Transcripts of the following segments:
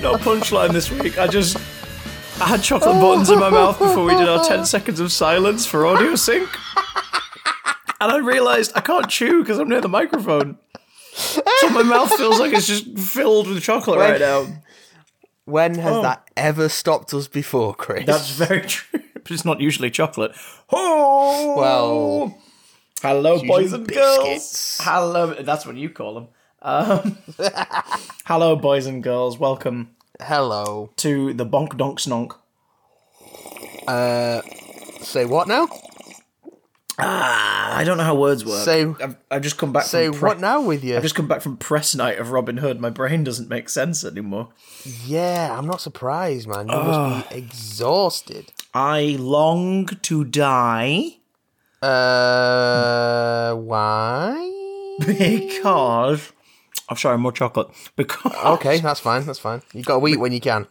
No punchline this week. I just I had chocolate buttons in my mouth before we did our 10 seconds of silence for audio sync. And I realised I can't chew because I'm near the microphone. So my mouth feels like it's just filled with chocolate When- right now. When has Oh. that ever stopped us before, Chris? That's very true. But it's not usually chocolate. Oh! Well, hello, boys and girls. Hello. That's what you call them. Um, hello, boys and girls. Welcome hello. to the Bonk Donk Snonk. Say what now? I don't know how words work. Say- I've, I've just come back Say from pre- what now with you? I've just come back from press night of Robin Hood. My brain doesn't make sense anymore. Yeah, I'm not surprised, man. You Ah. must be exhausted. I long to die Uh, why? because. I'm sorry, more chocolate. Because Okay, that's fine. That's fine. You got to eat when you can.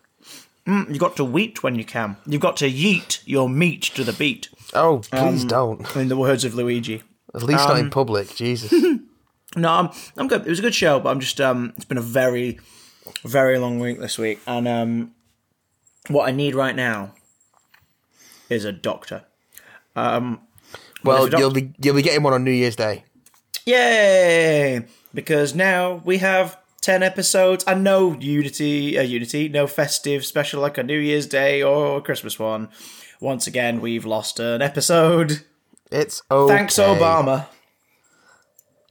You've got to wheat when you can. You've got to yeet your meat to the beat. Oh, please Um, don't. In the words of Luigi. At least not um, in public. Jesus. No, I'm I'm good. It was a good show, but I'm just um. It's been a very, very long week this week, and um, what I need right now is a doctor. Um, well, if you you'll be you'll be getting one on New Year's Day. Yay! Because now we have ten episodes and no Unity, uh, Unity, no festive special like a New Year's Day or Christmas one. Once again, we've lost an episode. It's okay. Thanks, Obama.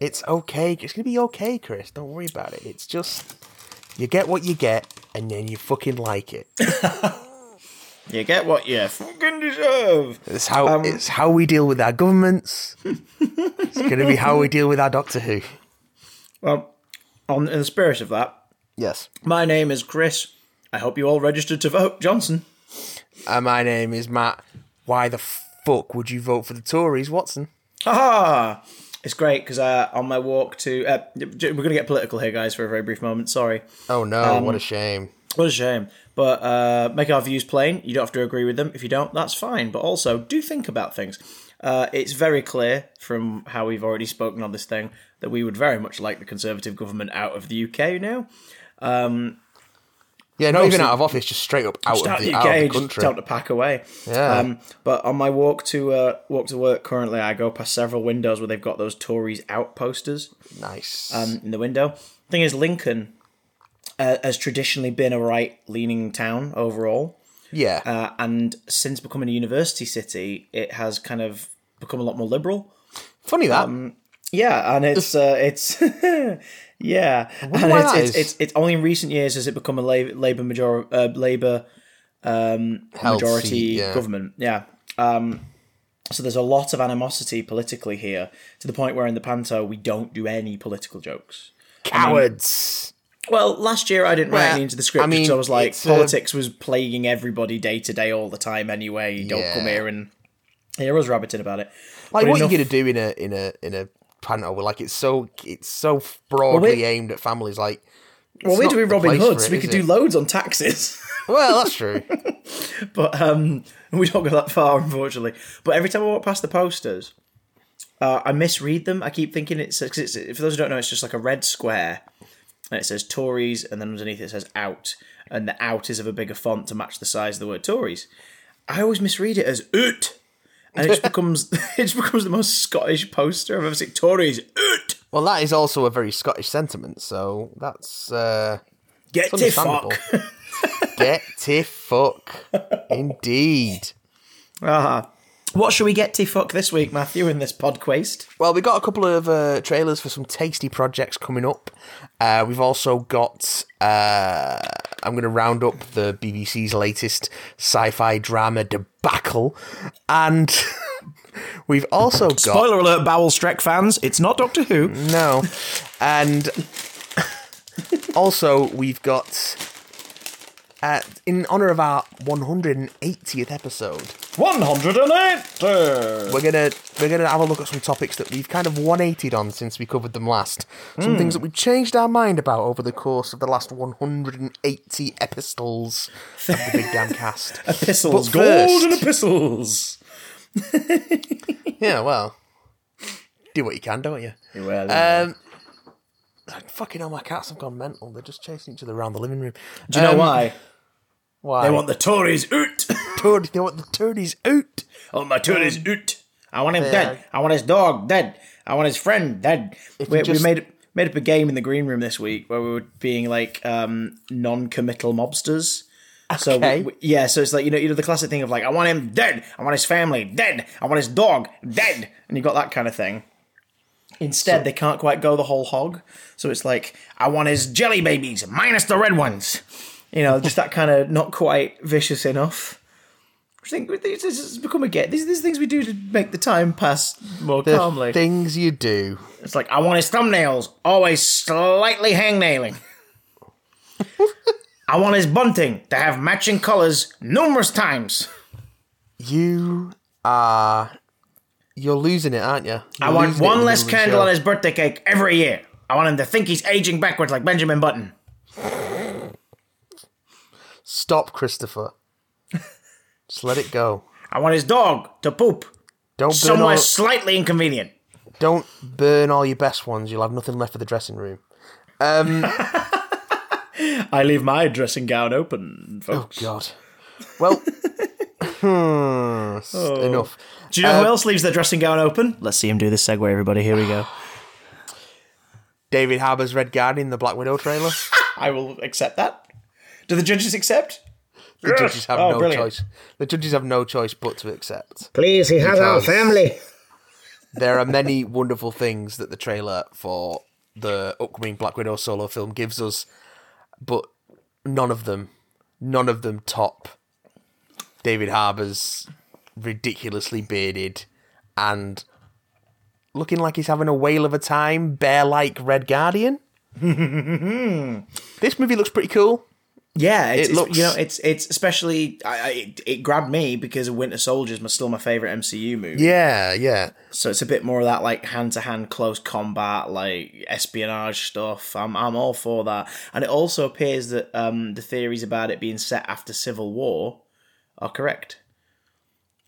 It's okay. It's gonna be okay, Chris. Don't worry about it. It's just you get what you get, and then you fucking like it. You get what you fucking deserve. It's how Um, it's how we deal with our governments. it's gonna be how we deal with our Doctor Who. Well, on in the spirit of that, Yes. My name is Chris. I hope you all registered to vote Johnson. And my name is Matt. Why the fuck would you vote for the Tories, Watson? Haha! It's great because uh, on my walk to. Uh, we're going to get political here, guys, for a very brief moment. Sorry. Oh no, Um, what a shame. What a shame. But uh, make our views plain. You don't have to agree with them. If you don't, that's fine. But also, do think about things. Uh, it's very clear from how we've already spoken on this thing that we would very much like the Conservative government out of the UK now. Yeah, not even out of office, just straight up out, Just of out the, of out of UK, the just country. time to pack away. Yeah. Um, but on my walk to uh, walk to work currently, I go past several windows where they've got those Tories out posters nice. um, in the window. Thing is, Lincoln uh, has traditionally been a right-leaning town overall, yeah. uh, and since becoming a university city, it has kind of become a lot more liberal. Funny that. um, Yeah, and it's uh, it's yeah, and it's, it's, it's it's only in recent years has it become a labor major uh, labor um, Held majority yeah. government. Yeah. Um, so there's a lot of animosity politically here to the point where in the panto we don't do any political jokes. Cowards. Well, last year I didn't write Well, any into the script I mean, because I was like, uh, politics was plaguing everybody day to day all the time anyway. Don't come here and I was rabbiting about it. like, But what enough- are you gonna do in a in a in a panel where like it's so it's so broadly we- aimed at families? Like, Well, we're doing Robin place Hood, for so we could do loads on taxes. Well, that's true. but um, we don't go that far, unfortunately. But every time I walk past the posters, uh, I misread them. I keep thinking it's, 'cause it's for those who don't know, it's just like a red square, and it says Tories, and then underneath it says out, and the out is of a bigger font to match the size of the word Tories. I always misread it as ut, and it just becomes it just becomes the most Scottish poster I've ever seen. Tories ut. well, that is also a very Scottish sentiment. So that's uh, Get to fuck. Get to fuck, indeed. Ah. What should we get to fuck this week, Matthew, in this podquest? Well, we've got a couple of uh, trailers for some tasty projects coming up. Uh, we've also got. Uh, I'm going to round up the BBC's latest sci fi drama debacle. And we've also got. Spoiler alert, Bowel Streck fans, it's not Doctor Who. No. And also, we've got. Uh, in honor of our 180th episode, 180! We're gonna we're gonna have a look at some topics that we've kind of 180'd on since we covered them last. Some things that we've changed our mind about over the course of the last 180 epistles of the Big Damn Cast. Epistles, But first- golden epistles! yeah, well, do what you can, don't you? Um, fucking hell, my cats have gone mental. They're just chasing each other around the living room. do you know um, why? Why? They want the Tories out! turd. They want the turdies out. Oh, my Tories out! I want him dead. I want his dog dead. I want his friend dead. We, you just- we made made up a game in the green room this week where we were being like um, non-committal mobsters. So Okay. we- yeah, so it's like you know you know the classic thing of like I want him dead. I want his family dead. I want his dog dead. And you got that kind of thing. Instead, they can't quite go the whole hog. So it's like I want his jelly babies minus the red ones. You know, just that kind of not quite vicious enough. I think this has become a get. These these things we do to make the time pass more The calmly. things you do. It's like I want his thumbnails always slightly hangnailing. I want his bunting to have matching colours numerous times. You are. You're losing it, aren't you? I want one less candle on his birthday cake every year. I want him to think he's aging backwards like Benjamin Button. Stop, Christopher. Just let it go. I want his dog to poop Don't somewhere all, slightly inconvenient. don't burn all your best ones. You'll have nothing left for the dressing room. Um, I leave my dressing gown open, oh, folks. Oh God. Well, hmm, s- enough. Do you know who else leaves their dressing gown open? Let's see him do this segue, everybody. Here we go. David Harbour's Red Guardian, the Black Widow trailer. I will accept that. Do the judges accept? The judges have Oh, no brilliant. choice. The judges have no choice but to accept. Please, he has our family. There are many wonderful things that the trailer for the upcoming Black Widow solo film gives us, but none of them, none of them top David Harbour's ridiculously bearded and looking like he's having a whale of a time, bear-like Red Guardian. this movie looks pretty cool. Yeah, it's, It looks- you know it's it's especially I, I, it, it grabbed me because Winter Soldier is still my favorite MCU movie. Yeah, yeah. So it's a bit more of that like hand to hand close combat, like espionage stuff. I'm I'm all for that. And it also appears that um, the theories about it being set after Civil War are correct.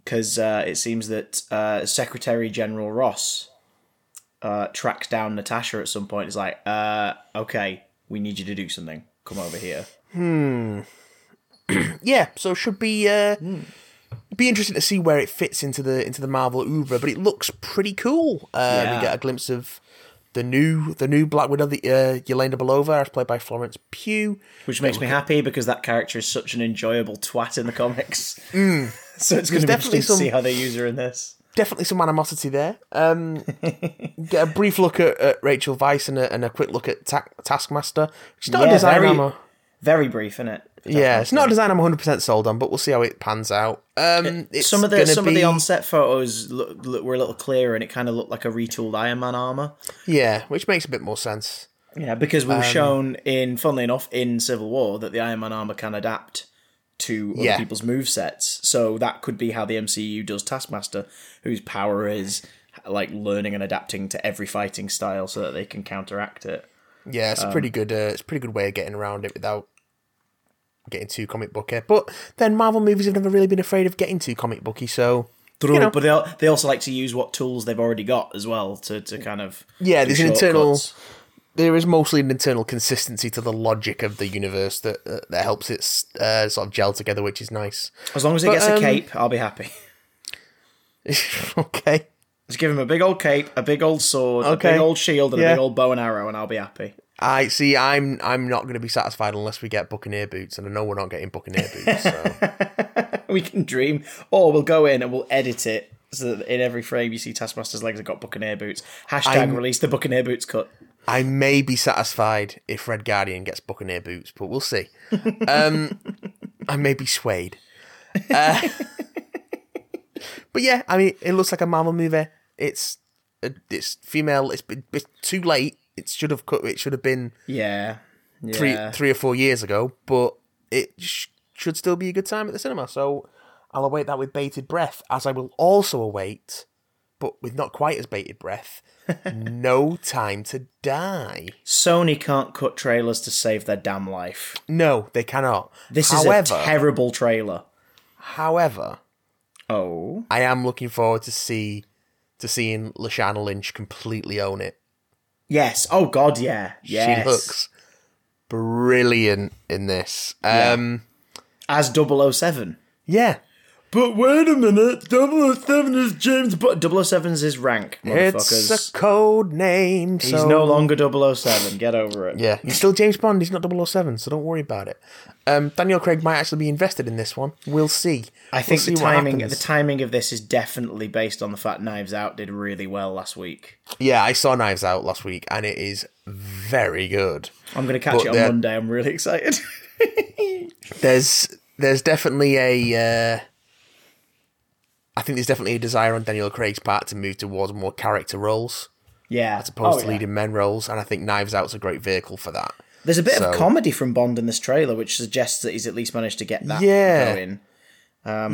Because uh, it seems that uh, Secretary General Ross uh, tracks down Natasha at some point. It's like, uh, okay, we need you to do something. Come over here. Hmm. yeah, so it should be uh, be interesting to see where it fits into the into the Marvel oeuvre. But it looks pretty cool. Uh, Yeah. We get a glimpse of the new the new Black Widow, the uh, Yelena Belova, as played by Florence Pugh. which makes me happy because that character is such an enjoyable twat in the comics. so it's going to be interesting to see how they use her in this. Definitely some animosity there. Um, get a brief look at, at Rachel Weisz and a, and a quick look at Ta- Taskmaster. She's not Yeah, a design very- Very brief, isn't it? Yeah, it's not a design I'm 100 percent sold on, but we'll see how it pans out. Um, it's Some of the some of the be- on-set photos look, look, were a little clearer, and it kind of looked like a retooled Iron Man armor. yeah, which makes a bit more sense. Yeah, because Um, we were shown in, funnily enough, in Civil War that the Iron Man armor can adapt to other Yeah. people's move sets. So that could be how the MCU does Taskmaster, whose power is like learning and adapting to every fighting style so that they can counteract it. Yeah, it's a Um, pretty good. Uh, it's a pretty good way of getting around it without getting too comic booky. But then Marvel movies have never really been afraid of getting too comic booky, so True, know. but they they also like to use what tools they've already got as well to, to kind of Yeah, there's an internal- there is mostly an internal consistency to the logic of the universe that uh, that helps it uh, sort of gel together, which is nice. As long as he But, gets a um, cape, I'll be happy. okay, Just give him a big old cape, a big old sword, a big old shield, and Yeah. a big old bow and arrow, and I'll be happy. I see. I'm I'm not going to be satisfied unless we get Buccaneer boots, and I know we're not getting Buccaneer boots. So. We can dream, or we'll go in and we'll edit it so that in every frame you see Taskmaster's legs have got Buccaneer boots. Hashtag I'm- release the Buccaneer boots cut. I may be satisfied if Red Guardian gets Buccaneer boots, but we'll see. Um, I may be swayed. Uh, but yeah, I mean, it looks like a Marvel movie. It's it's female. It's, it's too late. It should have cut. It should have been Yeah, three three or four years ago, but it sh- should still be a good time at the cinema. So I'll await that with bated breath, as I will also await, but with not quite as bated breath, No Time to Die. Sony can't cut trailers to save their damn life. No, they cannot. This however, is a terrible trailer. however, Oh. I am looking forward to see to seeing Lashana Lynch completely own it. Yes. Oh God, yeah. Yes. She looks brilliant in this. Um, as 007. yeah. But wait a minute, 007 is James Bond. 007's his rank, motherfuckers. It's a code name. He's so- no longer 007. Get over it. Yeah, he's still James Bond. He's not 007, so don't worry about it. Um, Daniel Craig might actually be invested in this one. We'll see. I think We'll the see what timing the timing of this is definitely based on the fact Knives Out did really well last week. Yeah, I saw Knives Out last week, and it is very good. I'm going to catch But it on they're- Monday. I'm really excited. There's there's definitely a. Uh, I think there's definitely a desire on Daniel Craig's part to move towards more character roles yeah. as opposed Oh, to yeah. leading men roles, and I think Knives Out's a great vehicle for that. There's a bit So- of comedy from Bond in this trailer, which suggests that he's at least managed to get that Yeah. going.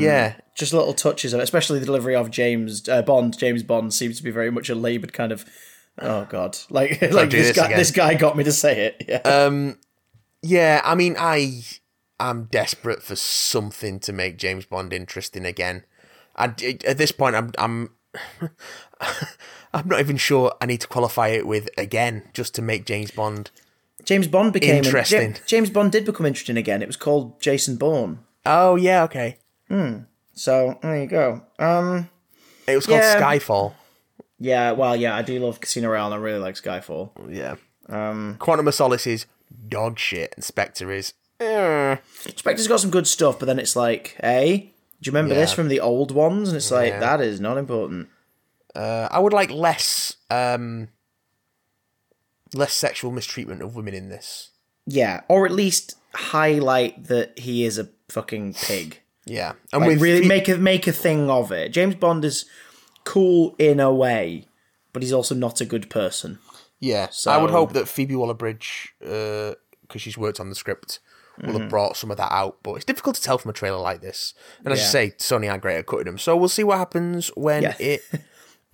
yeah, Just little touches of it, especially the delivery of James uh, Bond. James Bond seems to be very much a laboured kind of. Oh God! Like like this, this guy. again. This guy got me to say it. Yeah. yeah. I mean, I'm desperate for something to make James Bond interesting again. I, at this point, I'm I'm I'm not even sure I need to qualify it with again just to make James Bond. James Bond became Interesting. Ja- James Bond did become interesting again. It was called Jason Bourne. Oh yeah, okay. Hmm. So there you go. Um. It was called Yeah. Skyfall. Yeah. Well. Yeah. I do love Casino Royale. and I really like Skyfall. Yeah. Um, Quantum of Solace is dog shit, and Spectre is. eh. Spectre's got some good stuff, but then it's like, hey, do you remember this from the old ones? And it's like Yeah. that is not important. Uh, I would like less, um, less sexual mistreatment of women in this. Yeah, or at least highlight that he is a fucking pig. Yeah, and Like with really make a make a thing of it. James Bond is cool in a way, but he's also not a good person. yeah. I would hope that Phoebe Waller-Bridge, because she's worked on the script, will Mm-hmm. have brought some of that out. But it's difficult to tell from a trailer like this. And as Yeah. you say, Sony aren't great at cutting them, so we'll see what happens when Yeah. it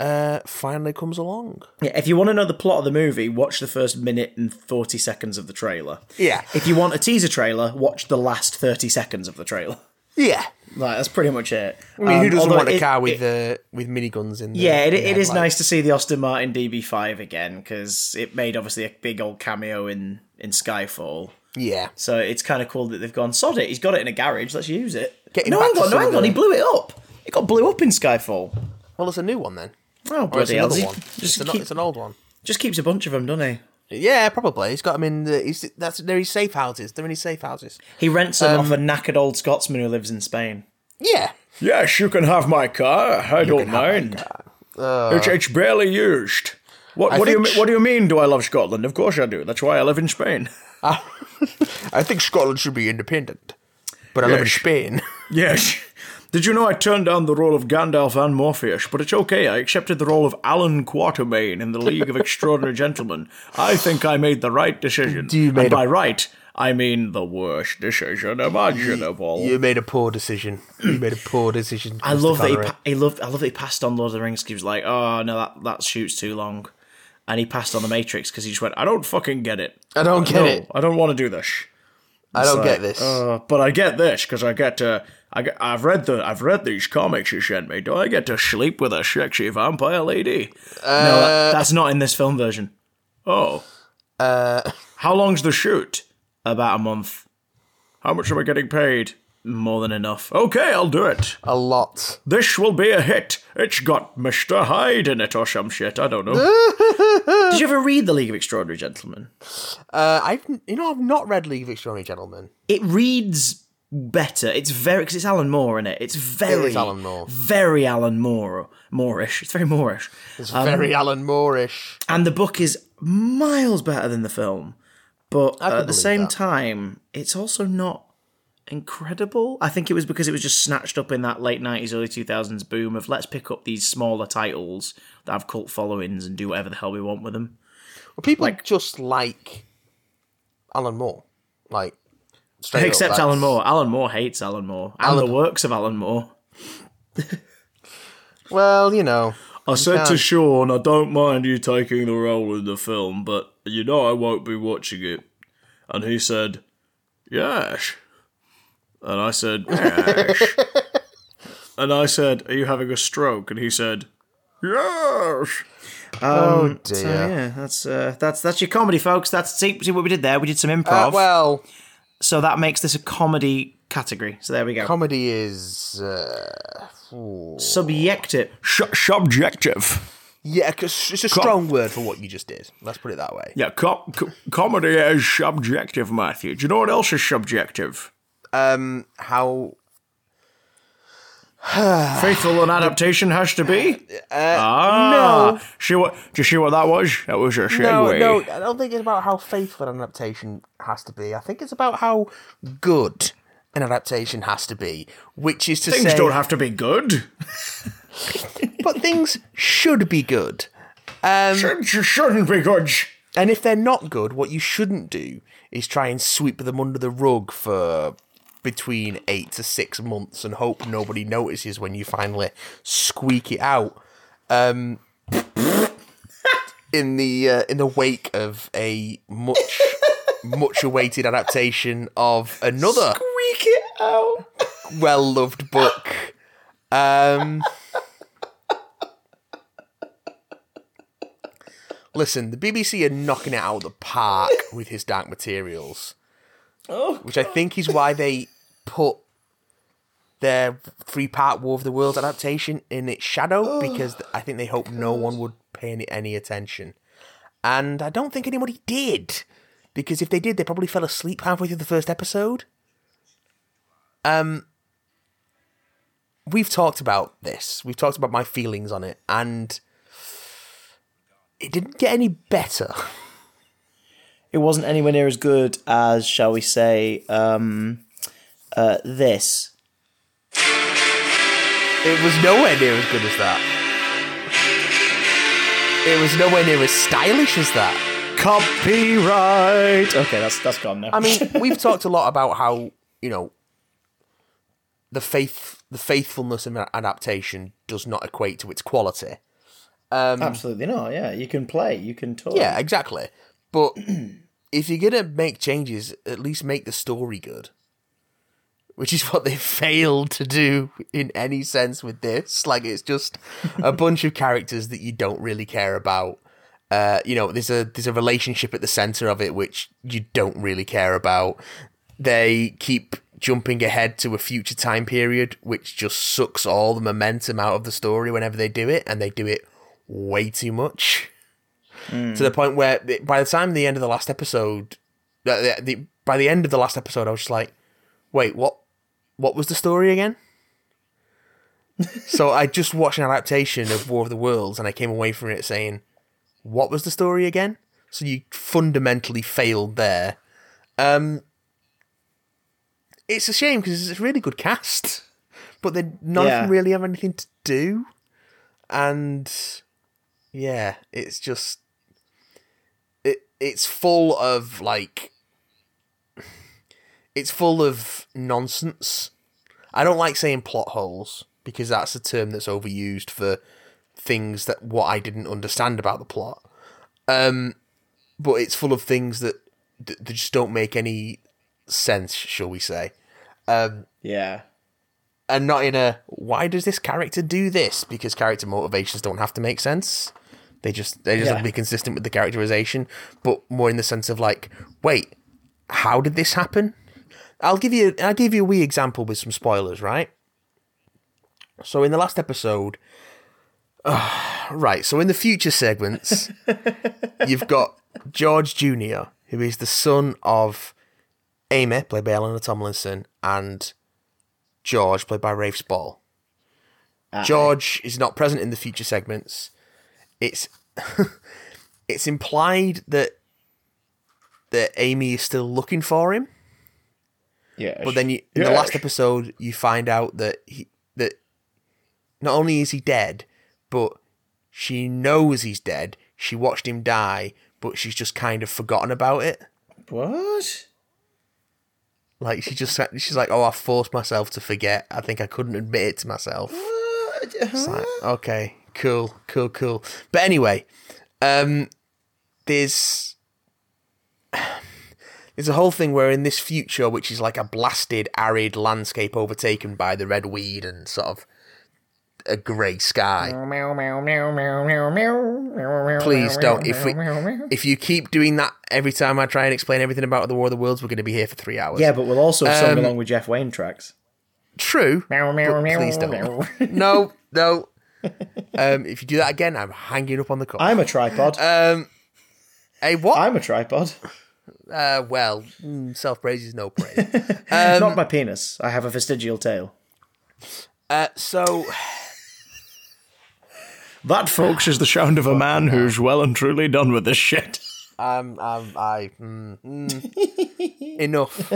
uh, finally comes along. Yeah, if you want to know the plot of the movie, watch the first minute and forty seconds of the trailer. Yeah, If you want a teaser trailer, watch the last thirty seconds of the trailer. yeah. Like that's pretty much it. I mean, who doesn't want a car with? with uh, with miniguns in? The, Yeah, it, in it is nice to see the Aston Martin DB5 again because it made obviously a big old cameo in in Skyfall. Yeah, So it's kind of cool that they've gone sod it. He's got it in a garage. Let's use it. Get him no, back hang to on, no, some hang on. the- He blew it up. It got blew up in Skyfall. well, it's a new one then. Oh Or it's bloody hell! another He one. It's Just, an, keep- it's an old one. just keeps a bunch of them, doesn't he? Yeah, probably. He's got them in. The, he's, that's they're his safe houses. They're in his safe houses. He rents them Um, off a knackered old Scotsman who lives in Spain. Yeah, Yes, you can have my car. I don't mind. have it's, it's barely used. What, what do you think mean- what do you mean? Do I love Scotland? Of course I do. That's why I live in Spain. I think Scotland should be independent, but I live in Spain. Yes. Did you know I turned down the role of Gandalf and Morpheus? But it's okay. I accepted the role of Alan Quatermain in the League of Extraordinary Gentlemen. I think I made the right decision. You and made a- by right, I mean the worst decision imaginable. you made a poor decision. You made a poor decision. I love that he, pa- he loved. I love that he passed on Lord of the Rings. He was like, "Oh no, that that shoots too long," and he passed on the Matrix because he just went, "I don't fucking get it. I don't get No, it. I don't want to do this." I don't It's get this. Uh, but I get this because I get to. I get, I've read the. I've read these comics you sent me. Do I get to sleep with a sexy vampire lady? no, that, that's not in this film version. Oh. Uh, How long's the shoot? About a month. How much am I getting paid? More than enough. Okay, I'll do it. a lot. This will be a hit. It's got Mr. Hyde in it or some shit. I don't know. Did you ever read The League of Extraordinary Gentlemen? Uh, I've you know I've not read League of Extraordinary Gentlemen. It reads better. It's very because it's Alan Moore in it. It's very It is Alan Moore. very Alan Moore, Moorish. It's very Moorish, It's Um, very Alan Moore-ish. and the book is miles better than the film. But at the same that. time, it's also not incredible. I think it was because it was just snatched up in that late nineties, early two thousands boom of let's pick up these smaller titles that have cult followings and do whatever the hell we want with them. Well, people just like Alan Moore. Like Straight Except up, Alan Moore. Alan Moore hates Alan Moore and Alan- the works of Alan Moore. Well, you know, I said can't- to Sean, I don't mind you taking the role in the film, but you know I won't be watching it. And he said, Yes. And I said, Yes. and I said, Are you having a stroke? And he said, Yes. oh dear. So yeah, that's uh, that's that's your comedy, folks. That's see, see what we did there. We did some Uh, improv, well, so that makes this a comedy category. So there we go. comedy is uh, ooh. Subjective, subjective. yeah, 'cause it's a strong word for what you just did. Let's put it that way. Yeah, com- co- comedy is subjective, Matthew. Do you know what else is subjective? Um, how Faithful an adaptation has to be. Uh, ah, see what? Do you see what that was? That was a no, segue. no, I don't think it's about how faithful an adaptation has to be. I think it's about how good an adaptation has to be, which is to Things say, things don't have to be good. but things should be good. Um, Should, shouldn't be good. And if they're not good, what you shouldn't do is try and sweep them under the rug for between eight to six months and hope nobody notices when you finally squeak it out. Um, in the uh, in the wake of a much much awaited adaptation of another Squeak it out. well loved book. Um, listen, the BBC are knocking it out of the park with his Dark Materials, Oh, which I think is why they put their three part War of the Worlds adaptation in its shadow because I think they hoped no one would pay any, any attention. And I don't think anybody did because if they did, they probably fell asleep halfway through the first episode. Um, we've talked about this. We've talked about my feelings on it, and it didn't get any better. it wasn't anywhere near as good as, shall we say, um, uh, this. It was nowhere near as good as that. It was nowhere near as stylish as that. Copyright. Okay, that's that's gone now. I mean, we've talked a lot about how you know the faith, the faithfulness of adaptation does not equate to its quality. absolutely not. Yeah, you can play, you can talk. Yeah, exactly. But if you're gonna make changes, at least make the story good. Which is what they failed to do in any sense with this. Like it's just a bunch of characters that you don't really care about. Uh, you know, there's a there's a relationship at the center of it which you don't really care about. They keep jumping ahead to a future time period, which just sucks all the momentum out of the story whenever they do it, and they do it way too much to the point where by the time the end of the last episode, the, the, by the end of the last episode, I was just like, wait, what? What was the story again? so I just watched an adaptation of War of the Worlds, and I came away from it saying, what was the story again? So you fundamentally failed there. Um, it's a shame because it's a really good cast, but they none Yeah. of them really have anything to do, and yeah, it's just it's full of like it's full of nonsense. I don't like saying plot holes because that's a term that's overused for things that what I didn't understand about the plot. Um, but it's full of things that, that, that just don't make any sense, shall we say? yeah. and not in a why does this character do this because character motivations don't have to make sense they just they just have to be consistent with the characterization but more in the sense of like wait how did this happen i'll give you i'll give you a wee example with some spoilers right so in the last episode right so in the future segments you've got george junior who is the son of amy played by eleanor tomlinson and George, played by Rafe Spall. Ah, george is not present in the future segments. It's it's implied that that Amy is still looking for him, Yeah. but then you, in the last episode you find out that he that not only is he dead, but she knows he's dead. She watched him die, but she's just kind of forgotten about it. What? Like she just said, she's like, "Oh, I forced myself to forget. I think I couldn't admit it to myself." It's like, okay, cool, cool, cool. But anyway, um, there's there's a whole thing where in this future, which is like a blasted, arid landscape overtaken by the red weed and sort of a grey sky. Please don't. If we, if you keep doing that every time I try and explain everything about the War of the Worlds, we're going to be here for three hours. Yeah, but we'll also sing Um, along with Jeff Wayne tracks. true. But please don't. no, no. Um, if you do that again, I'm hanging up on the call. I'm a tripod. Um, hey, what? I'm a tripod. Uh, well, mm, self praise is no praise. Not my penis. I have a vestigial tail. uh, so, That, folks, is the sound of a man who's well and truly done with this shit. um, um, I mm, mm, enough.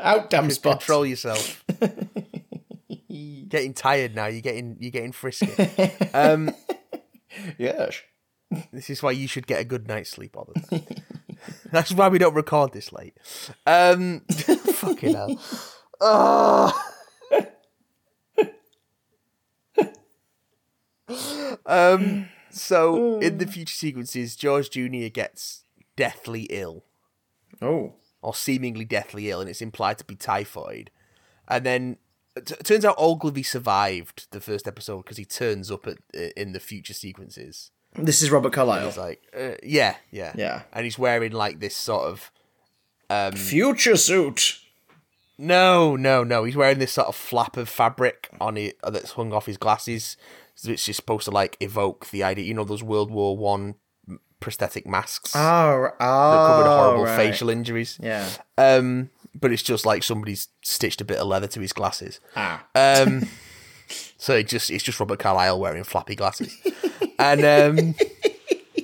Out, damn spot. Control yourself. getting tired now. You're getting you're getting frisky. um, Yes. This is why you should get a good night's sleep all the time. That's why we don't record this late. Um, fucking hell. Oh. um, so in the future sequences, George Junior gets deathly ill, Oh. or seemingly deathly ill, and it's implied to be typhoid. And then it turns out Ogilvy survived the first episode because he turns up at uh, in the future sequences. This is Robert Carlyle. He's like, uh, yeah, yeah, Yeah. and he's wearing like this sort of um, Future suit. no, no, no. He's wearing this sort of flap of fabric on it uh, that's hung off his glasses, which is supposed to like evoke the idea. You know those World War One prosthetic masks Oh, oh that covered ah, horrible right. facial injuries. Yeah. Um, but it's just like somebody's stitched a bit of leather to his glasses. Ah. Um, so it just it's just Robert Carlyle wearing flappy glasses, and um,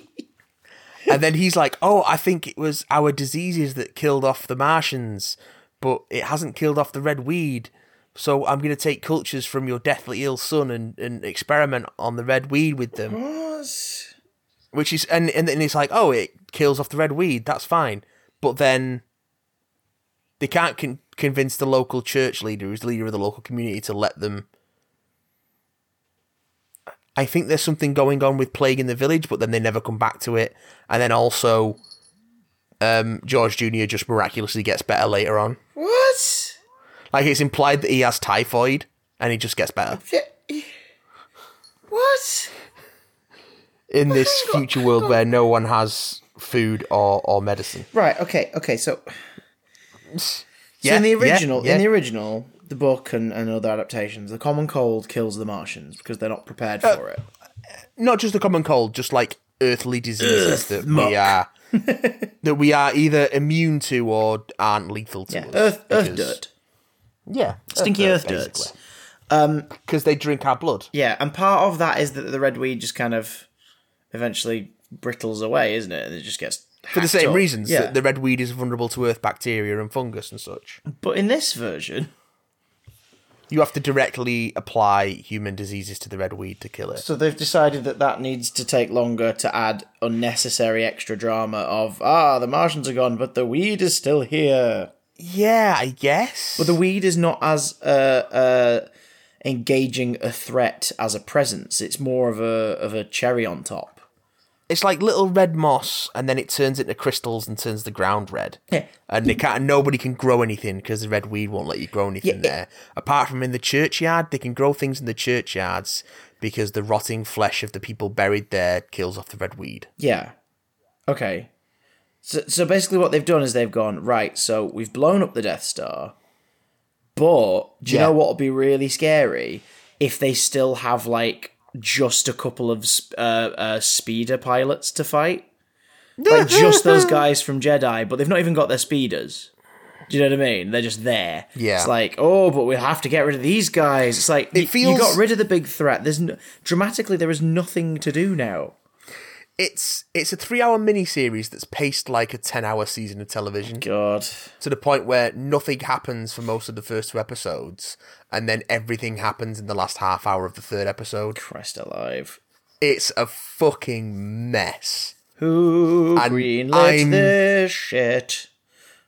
and then he's like, "Oh, I think it was our diseases that killed off the Martians, but it hasn't killed off the red weed." So I'm going to take cultures from your deathly ill son and, and experiment on the red weed with them. What? Which is and and then it's like, oh, it kills off the red weed. That's fine. But then they can't con- convince the local church leader, who's the leader of the local community, to let them. I think there's something going on with plague in the village, but then they never come back to it. And then also, um, George Junior just miraculously gets better later on. What? Like it's implied that he has typhoid, and he just gets better What? in this future world where no one has food or or medicine. Right. Okay. Okay. So, so Yeah, in the original, yeah. in the original, the book and, and other adaptations, the common cold kills the Martians because they're not prepared Uh, for it. not just the common cold, just like earthly diseases that muck. we are that we are either immune to or aren't lethal to Yeah. us. Earth, earth dirt, Yeah, stinky earth, dirts. because they drink our blood. Yeah, and part of that is that the red weed just kind of eventually brittles away, isn't it? And it just gets For the same reasons Yeah. that the red weed is vulnerable to earth bacteria and fungus and such. But in this version, You have to directly apply human diseases to the red weed to kill it. so they've decided that that needs to take longer to add unnecessary extra drama of ah the Martians are gone, but the weed is still here. Yeah, I guess. But the weed is not as uh, uh, engaging a threat as a presence. It's more of a of a cherry on top. It's like little red moss, and then it turns into crystals and turns the ground red. Yeah. And they can't. Nobody can grow anything because the red weed won't let you grow anything Yeah, there. Apart from in the churchyard, they can grow things in the churchyards because the rotting flesh of the people buried there kills off the red weed. Yeah. Okay. So so basically what they've done is they've gone, right, so we've blown up the Death Star. But do you Yeah. know what would be really scary if they still have like just a couple of uh, uh, speeder pilots to fight? Like just those guys from Jedi, but they've not even got their speeders. Do you know what I mean? They're just there. Yeah. It's like, oh, but we have to get rid of these guys. It's like it y- you got rid of the big threat. There's no, dramatically there is nothing to do now. It's it's a three hour miniseries that's paced like a ten hour season of television God. to the point where nothing happens for most of the first two episodes, and then everything happens in the last half hour of the third episode. Christ alive. It's a fucking mess. Who And greenlit I'm- this shit?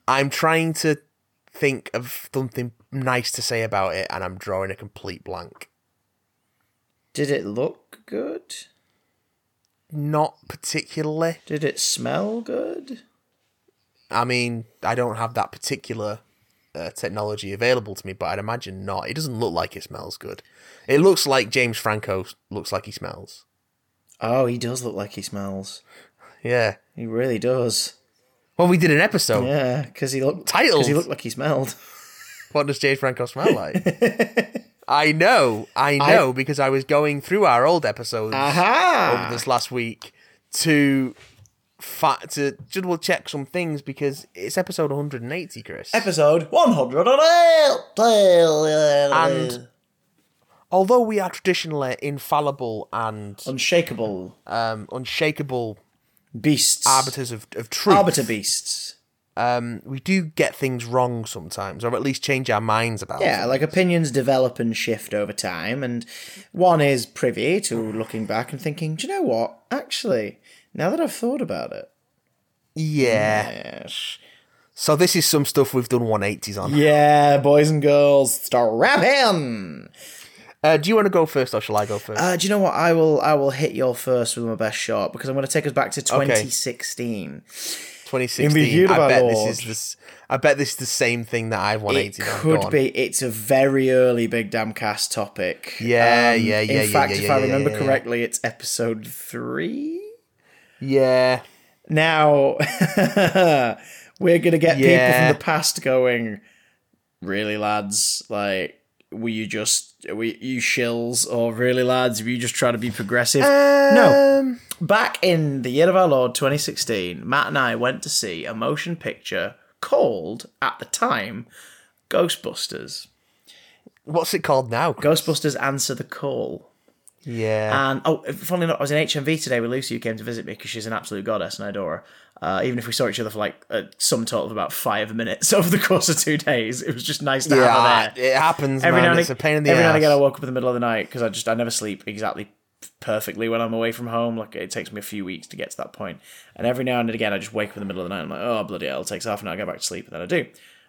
I'm trying to think of something nice to say about it, and I'm drawing a complete blank. Did it look good? Not particularly. Did it smell good? I mean, I don't have that particular uh, technology available to me, but I'd imagine not. It doesn't look like it smells good. It looks like James Franco looks like he smells. Oh, he does look like he smells. Yeah. He really does. Well, we did an episode. Yeah, because he looked Titles. Because he looked like he smelled. What does James Franco smell like? I know, I know, because I was going through our old episodes Aha! over this last week to fa- to double check some things because it's episode 180, Chris. Episode one hundred and And- Although we are traditionally infallible and unshakable um, unshakable beasts, arbiters of, of truth, arbiter beasts. Um, we do get things wrong sometimes, or at least change our minds about it. Yeah, them. like opinions develop and shift over time, and one is privy to looking back and thinking, do you know what? Actually, now that I've thought about it, Yeah. yes. So this is some stuff we've done 180s on. Yeah, boys and girls, strap in. Uh, do you want to go first, or shall I go first? Uh, do you know what? I will. I will hit your first with my best shot because I'm going to take us back to 2016. 2016. in the year I bet Lord. this is this. I bet this is the same thing that I've It 180 could on. be. It's a very early Big Damn Cast topic. Yeah, Um, yeah, yeah, In yeah, fact, yeah, if yeah, I remember correctly, it's episode three. Yeah. Now we're gonna get people from the past going. Really, lads? Like, were you just were you shills, or really, lads? Were you just trying to be progressive? no. Back in the year of our Lord 2016, Matt and I went to see a motion picture called, at the time, Ghostbusters. what's it called now? Ghostbusters Answer the Call. Yeah. And oh, funnily enough, I was in HMV today with Lucy, who came to visit me because she's an absolute goddess and I adore her. Uh, even if we saw each other for like a sum total of about five minutes over the course of two days, it was just nice to have yeah, her there. it happens, Every man. now and it's a pain in the every now and again, I woke up in the middle of the night because I just I never sleep exactly perfectly when I'm away from home. Like it takes me a few weeks to get to that point. And every now and again, I just wake up in the middle of the night. and I'm like, oh bloody hell! It takes half an hour to get back to sleep, and then I do.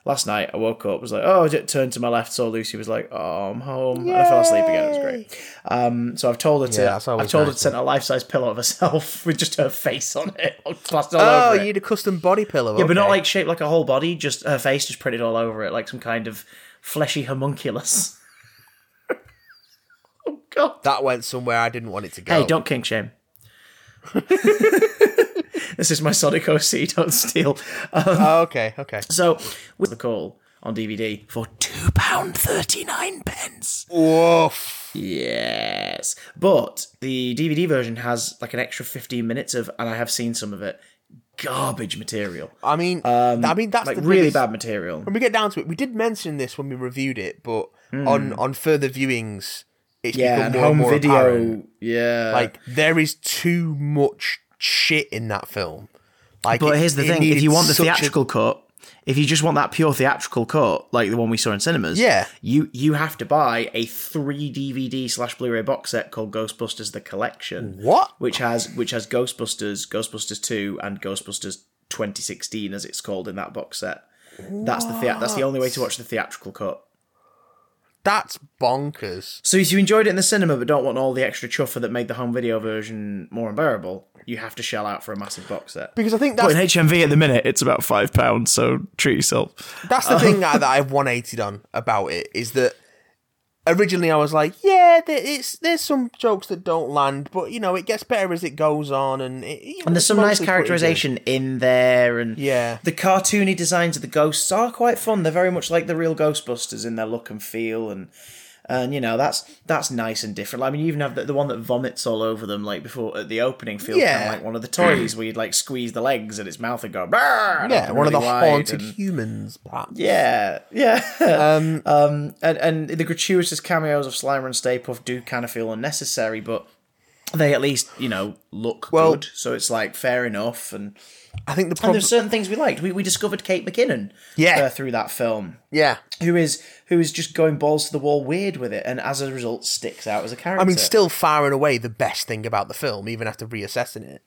Last night, I woke up, was like, oh, I just turned to my left, saw Lucy, was like, oh, I'm home, and I fell asleep again. It was great. Um, so I've told her to, Yeah, I've told her nice, to send a life size pillow of herself with just her face on it, plastered all Oh, over you it. need a custom body pillow. Yeah, but not like shaped like a whole body, just her face just printed all over it, like some kind of fleshy homunculus. god. that went somewhere I didn't want it to go. Hey, don't kink shame. this is my Sonic OC, don't steal. Um, Oh, okay, okay. so, with the call on DVD for £2.39 pence. Woof. Yes. But the DVD version has like an extra 15 minutes of, and I have seen some of it, garbage material. I mean, um, I mean that's Like the really biggest- bad material. When we get down to it, we did mention this when we reviewed it, but on on further viewings, it's. Yeah, become and more and home more video. apparent. Yeah. Like there is too much shit in that film. Like, But it- here's the thing: if you want the such a- theatrical cut, if you just want that pure theatrical cut, like the one we saw in cinemas, Yeah. you you have to buy a three DVD slash Blu-ray box set called Ghostbusters: The Collection, what? which has which has Ghostbusters, Ghostbusters Two, and Ghostbusters 2016 as it's called in that box set. That's the thea- that's the only way to watch the theatrical cut. That's bonkers. So if you enjoyed it in the cinema but don't want all the extra chuffer that made the home video version more unbearable, you have to shell out for a massive box set. Because I think But in HMV at the minute, it's about five pounds. So treat yourself. that's the thing uh, uh, that, that I've 180'd on about it is that originally I was like, yeah, there, it's there's some jokes that don't land, but you know it gets better as it goes on, and it, you know, And there's some nice mostly pretty good. characterization in there, and Yeah. the cartoony designs of the ghosts are quite fun. They're very much like the real Ghostbusters in their look and feel, and and you know that's that's nice and different. I mean, you even have the, the one that vomits all over them, like before at the opening, feels kind of like one of the toys where you'd like squeeze the legs and its mouth would go. Yeah, one of the haunted and- humans, perhaps. Yeah, yeah. Um, Um, and, and the gratuitous cameos of Slimer and Stay Puft do kind of feel unnecessary, but they at least, you know, look Well- good. So it's like fair enough. And, I think the and there's certain things we liked. We, we discovered Kate McKinnon Yeah. uh, through that film, yeah, who is who is just going balls to the wall weird with it, and as a result sticks out as a character. I mean, still far and away the best thing about the film, even after reassessing it.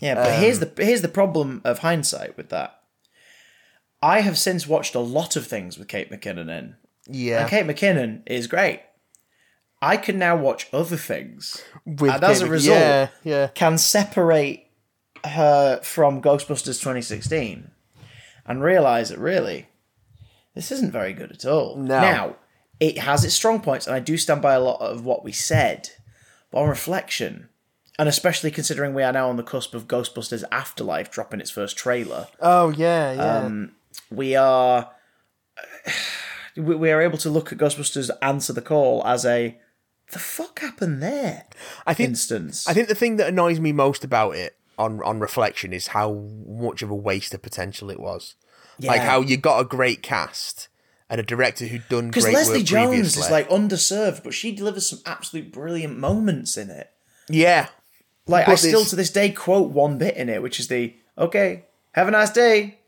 Yeah, but here's Um, the here's the problem of hindsight with that. I have since watched a lot of things with Kate McKinnon in. Yeah. And Kate McKinnon is great. I can now watch other things With and as Kate a result- yeah, yeah. can separate her from Ghostbusters 2016 and realize that really this isn't very good at all. No. Now, it has its strong points, and I do stand by a lot of what we said. But on reflection, and especially considering we are now on the cusp of Ghostbusters Afterlife dropping its first trailer, Oh yeah, yeah. Um, we are we are able to look at Ghostbusters Answer the Call as a the fuck happened there I think instance. I think the thing that annoys me most about it on on reflection is how much of a waste of potential it was. Like how you got a great cast and a director who'd done Because great Leslie work Jones previously. is like underserved, but she delivers some absolute brilliant moments in it. yeah, Like I still to this day quote one bit in it, which is the "Okay, have a nice day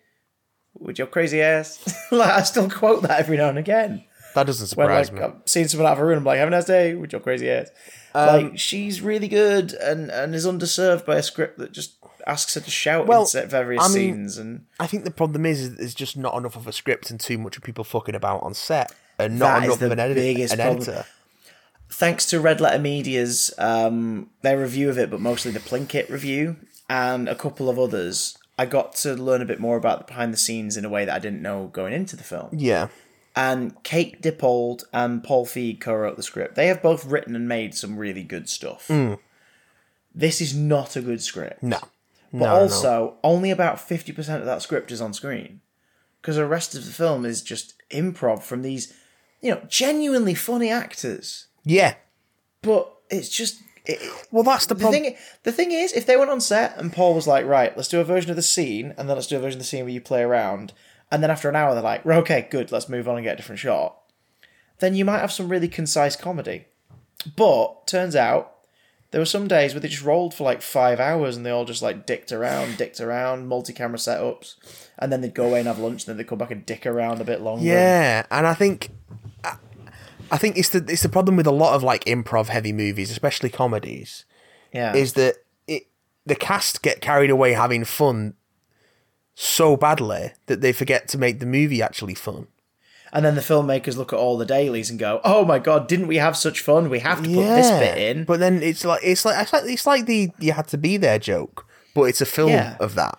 with your crazy ass." like I still quote that every now and again. That doesn't When surprise like me. I'm seeing someone out of a room, I'm like, "Have a nice day with your crazy ass." Um, like she's really good and and is underserved by a script that just asks her to shout Well, in set various I mean- scenes and I think the problem is, is there's just not enough of a script and too much of people fucking about on set, and not enough of an, edit- biggest an problem. editor. thanks to Red Letter Media's um, their review of it, but mostly the Plinkett review and a couple of others, I got to learn a bit more about the behind the scenes in a way that I didn't know going into the film. Yeah, And Kate Dippold and Paul Feig co-wrote the script. They have both written and made some really good stuff. Mm. This is not a good script. no, But no, no. also, only about 50% of that script is on screen. Because the rest of the film is just improv from these, you know, genuinely funny actors. yeah. But it's just. It, Well, that's the the problem. thing, the thing is, if they went on set and Paul was like, "Right, let's do a version of the scene, and then let's do a version of the scene where you play around," and then after an hour they're like, "Right, "Okay, good, let's move on and get a different shot," then you might have some really concise comedy. But turns out there were some days where they just rolled for like five hours and they all just like dicked around, dicked around, multi-camera setups, and then they'd go away and have lunch, and then they'd come back and dick around a bit longer. Yeah, and I think I- I think it's the it's the problem with a lot of like improv heavy movies, especially comedies, yeah. is that it the cast get carried away having fun so badly that they forget to make the movie actually fun. And then the filmmakers look at all the dailies and go, "Oh my god, didn't we have such fun? We have to put this bit in." But then it's like it's like it's like it's like the you had to be there joke, but it's a film Yeah. of that.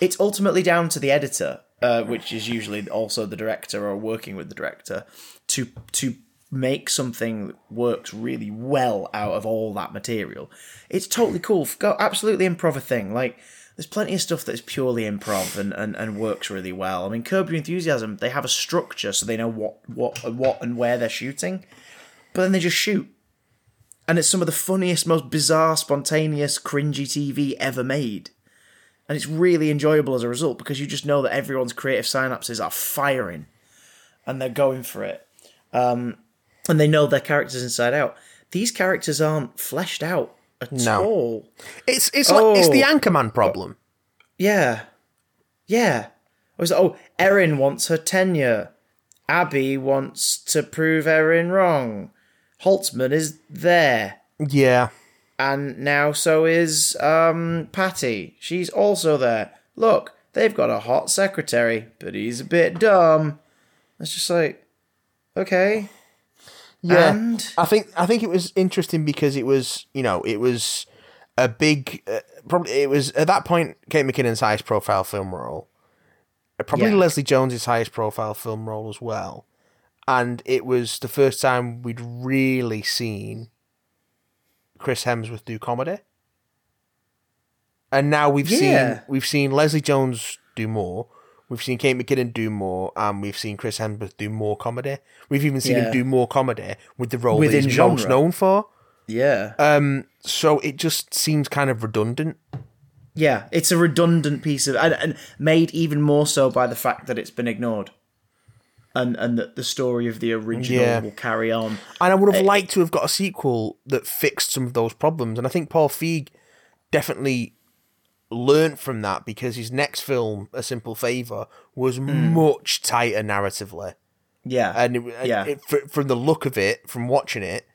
It's ultimately down to the editor, uh, which is usually also the director or working with the director, to to make something that works really well out of all that material. It's totally cool. Go absolutely improv a thing. Like there's plenty of stuff that's purely improv and, and, and works really well. I mean, Curb Your Enthusiasm, they have a structure so they know what what what and where they're shooting, but then they just shoot. And it's some of the funniest, most bizarre, spontaneous, cringy TV ever made and it's really enjoyable as a result because you just know that everyone's creative synapses are firing and they're going for it um, and they know their characters inside out these characters aren't fleshed out at No. all It's it's like it's the Oh. Anchorman problem. yeah yeah I was like, oh erin wants her tenure abby wants to prove erin wrong holtzman is there Yeah, and now so is um Patty. She's also there. Look, they've got a hot secretary, but he's a bit dumb. It's just like, okay. Yeah. And I think I think it was interesting because it was you know it was a big uh, probably it was at that point Kate McKinnon's highest profile film role, Uh, probably Yeah. Leslie Jones's highest profile film role as well, and it was the first time we'd really seen Chris Hemsworth do comedy, and now we've Yeah. seen we've seen Leslie Jones do more. We've seen Kate McKinnon do more, and we've seen Chris Hemsworth do more comedy. We've even seen Yeah. him do more comedy with the role Within that he's genre. most known for. yeah. Um, so it just seems kind of redundant. yeah, it's a redundant piece of and, and made even more so by the fact that it's been ignored. And and that the story of the original Yeah. will carry on. And I would Eh. have liked to have got a sequel that fixed some of those problems. And I think Paul Feig definitely learnt from that because his next film, A Simple Favor, was Hmm. much tighter narratively. Yeah. And, it, and Yeah. it, fr- from the look of it, from watching it,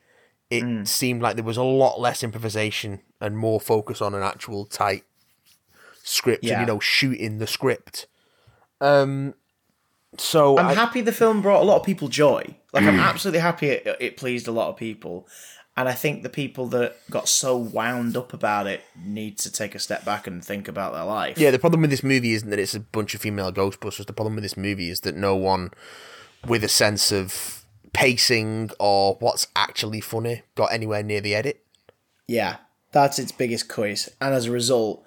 it Hmm. seemed like there was a lot less improvisation and more focus on an actual tight script and Yeah. you know shooting the script. Um, So I'm I- happy the film brought a lot of people joy. Like I'm absolutely happy it, it pleased a lot of people, and I think the people that got so wound up about it need to take a step back and think about their life. Yeah, the problem with this movie isn't that it's a bunch of female Ghostbusters. The problem with this movie is that no one with a sense of pacing or what's actually funny got anywhere near the edit. Yeah, that's its biggest quiz, and as a result,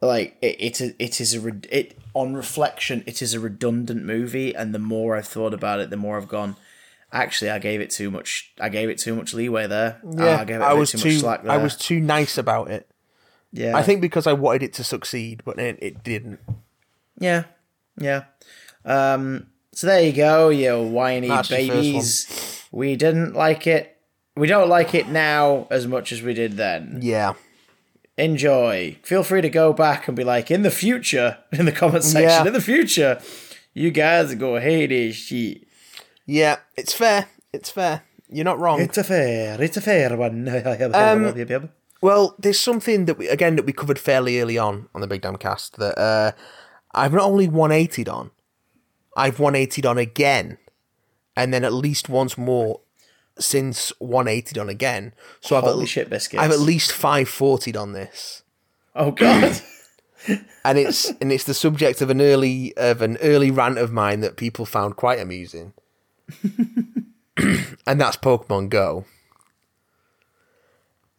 like it, it it is a it on reflection, it is a redundant movie, and the more I've thought about it, the more I've gone. Actually, I gave it too much. I gave it too much leeway there. Ah, I gave it I was too, too, much slack there. I was too nice about it. yeah. I think because I wanted it to succeed, but it, it didn't. Yeah, yeah. Um, so there you go, you whiny That's babies. We didn't like it. We don't like it now as much as we did then. Yeah, Enjoy. Feel free to go back and be like, in the future, in the comment section, Yeah. in the future, you guys go hate this shit. Yeah, it's fair. It's fair. You're not wrong. It's a fair, it's a fair one. Um, Well, there's something that we again that we covered fairly early on on the Big Damn Cast that uh, I've not only 180'd on, I've 180'd on again, and then at least once more since 180'd on again. So I've at, shit biscuits. I've at least 540'd on this, oh god. and it's and it's the subject of an early of an early rant of mine that people found quite amusing, and that's Pokemon Go.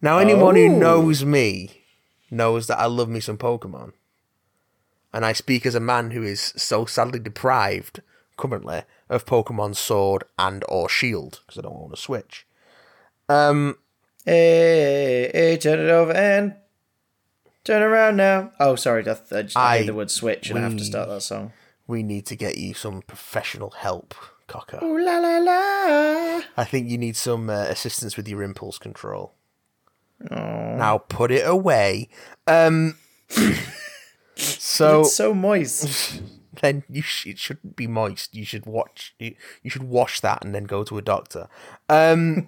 Now, anyone who Oh. knows me knows that I love me some Pokemon. And I speak as a man who is so sadly deprived currently of Pokemon Sword and or Shield because I don't want to switch. Um, hey, hey, turn it over and turn around now. Oh, sorry. I, I just I, I- the word switch and I have to start that song. we need to get you some professional help, Cocker. Ooh la la la. I think you need some uh, assistance with your impulse control. Now put it away. Um, so It's so moist. then you sh- it shouldn't be moist. You should watch. You, you should wash that and then go to a doctor. Um,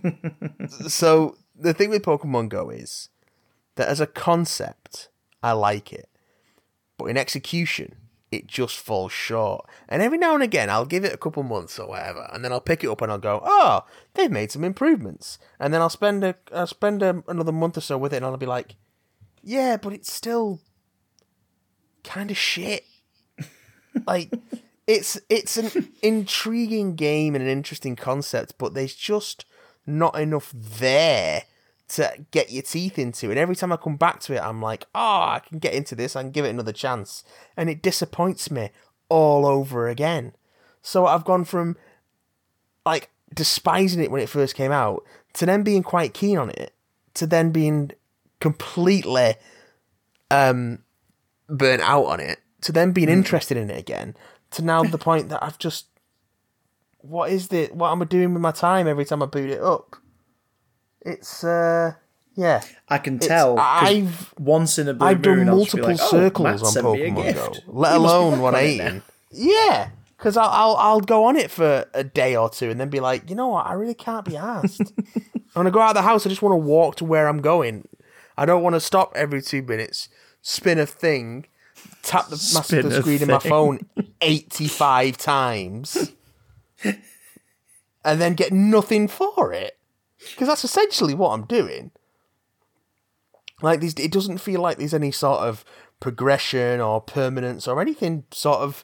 so the thing with Pokemon Go is that as a concept, I like it, but in execution, it just falls short. And every now and again, I'll give it a couple months or whatever, and then I'll pick it up and I'll go, "Oh, they've made some improvements." And then I'll spend a I'll spend a, another month or so with it, and I'll be like, "Yeah, but it's still kind of shit." like it's it's an intriguing game and an interesting concept, but there's just not enough there to get your teeth into. And every time I come back to it, I'm like, oh, I can get into this. I can give it another chance, and it disappoints me all over again. So I've gone from like despising it when it first came out to then being quite keen on it to then being completely um burnt out on it to then being interested in it again to now the point that I've just what is the what am I doing with my time every time I boot it up? It's uh yeah. I can tell. I've once in a blue I've done multiple like, oh, circles on me a Pokemon. Go, let alone one on eighty. Yeah, because I'll, I'll I'll go on it for a day or two and then be like, you know what, I really can't be asked. when I go out of the house, I just want to walk to where I'm going. I don't want to stop every two minutes, spin a thing, tap the master a screen in my phone eighty five times, and then get nothing for it. Because that's essentially what I'm doing. Like these, it doesn't feel like there's any sort of progression or permanence or anything sort of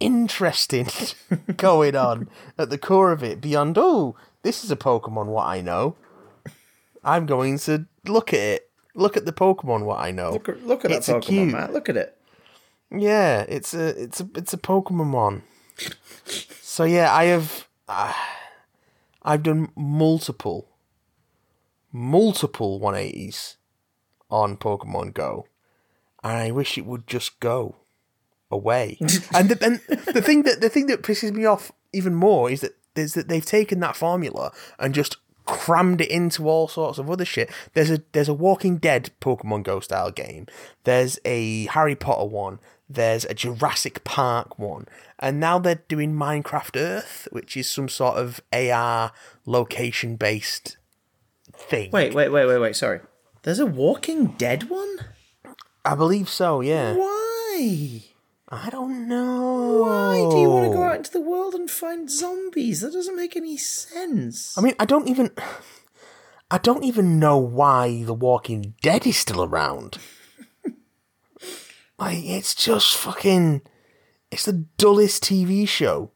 interesting going on at the core of it. Beyond, oh, this is a Pokemon. What I know, I'm going to look at it. Look at the Pokemon. What I know. Look, at- look at It's that a Pokemon, cute- Matt. Look at it. Yeah, it's a it's a it's a Pokemon. So yeah, I have uh, I've done multiple multiple 180s on Pokemon Go, and I wish it would just go away. and the, and the thing that the thing that pisses me off even more is that is that they've taken that formula and just crammed it into all sorts of other shit. There's a there's a Walking Dead Pokemon Go style game. There's a Harry Potter one. There's a Jurassic Park one, and now they're doing Minecraft Earth, which is some sort of AR location based thing. Wait, wait, wait, wait, wait. Sorry. There's a Walking Dead one. I believe so. Yeah, Why? I don't know. Why do you want to go out into the world and find zombies? That doesn't make any sense. I mean, I don't even. I don't even know why The Walking Dead is still around. Like, it's just fucking. It's the dullest TV show.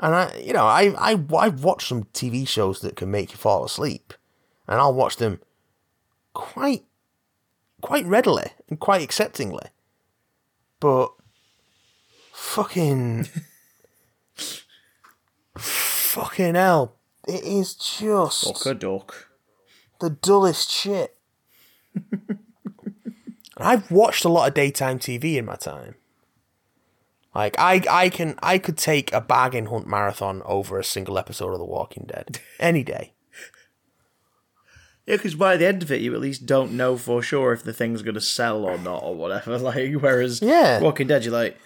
And I, you know, I, I, I've watched some TV shows that can make you fall asleep, and I'll watch them quite, quite readily and quite acceptingly. But fucking, fucking hell, it is just Duck a duck. the dullest shit. I've watched a lot of daytime TV in my time. Like I, I can, I could take a bargain hunt marathon over a single episode of The Walking Dead any day. Yeah, because by the end of it, you at least don't know for sure if the thing's going to sell or not or whatever. Like, whereas Yeah. Walking Dead, you're like,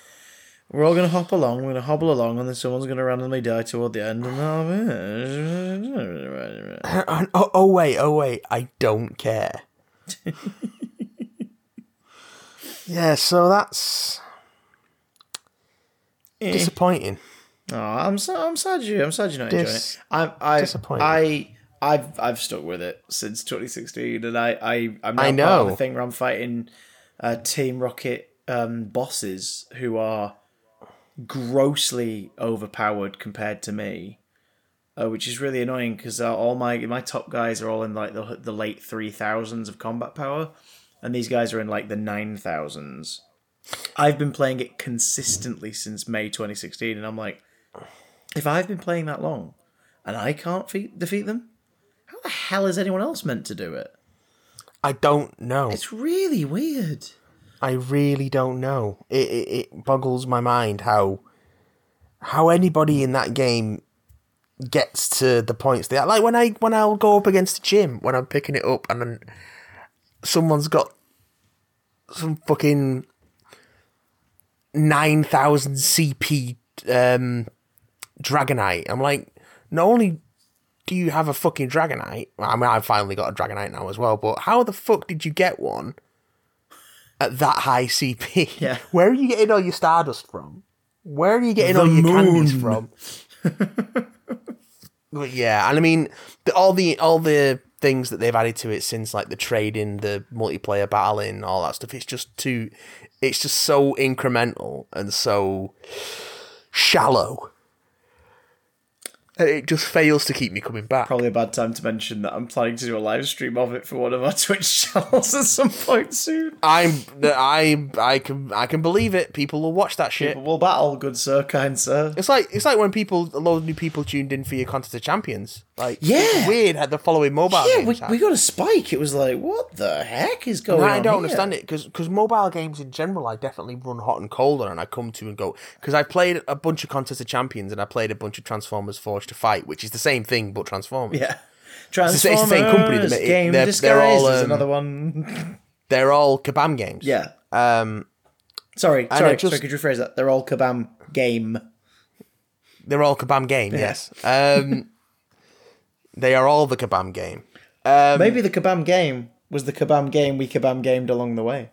we're all going to hop along, we're going to hobble along, and then someone's going to randomly die toward the end. And And- oh, oh wait, oh wait, I don't care. yeah, so that's disappointing. Oh, I'm so I'm sad you I'm sad you're not enjoying it. I I disappointing. I I've I've stuck with it since 2016, and I I I'm now I part of know. a thing where I'm fighting uh, Team Rocket um, bosses who are grossly overpowered compared to me. Uh, which is really annoying because uh, all my my top guys are all in like the the late three thousands of combat power, and these guys are in like the nine thousands. I've been playing it consistently since May 2016, and I'm like, if I've been playing that long and I can't fe- defeat them, how the hell is anyone else meant to do it? I don't know. It's really weird. I really don't know. It, it it boggles my mind how how anybody in that game gets to the points they are. Like when I when I'll go up against the gym when I'm picking it up and then someone's got some fucking nine thousand CP um, Dragonite. I'm like, not only do you have a fucking Dragonite, I mean I've finally got a Dragonite now as well, but how the fuck did you get one? at that high CP. Yeah. Where are you getting all your Stardust from? Where are you getting The all your candies from? but yeah, and I mean the, all the all the things that they've added to it since like the trading, the multiplayer battling, all that stuff. It's just too. It's just so incremental and so shallow. It just fails to keep me coming back. Probably a bad time to mention that I'm planning to do a live stream of it for one of our Twitch channels at some point soon. I'm I I can I can believe it. People will watch that shit. But we'll battle, good sir, kind sir. It's like it's like when people a lot of new people tuned in for your contest of champions. Like Yeah. it's weird had the following mobile Yeah, games. we, we got a spike. It was like, what the heck is going And on? I don't here? understand it because mobile games in general I definitely run hot and cold on and I come to and go because I played a bunch of contest of champions and I played a bunch of Transformers Forged to Fight which is the same thing but Transformers. Yeah. It's the same- Transformers, it's the same company that it. Game They're- Disguise they're all, is um, another one. They're all Kabam games. yeah. Um, Sorry, sorry, just- sorry, could you rephrase that? They're all Kabam game. they're all Kabam game. Yes. Um, they are all the Kabam game. Um, Maybe the Kabam game was the Kabam game we Kabam gamed along the way.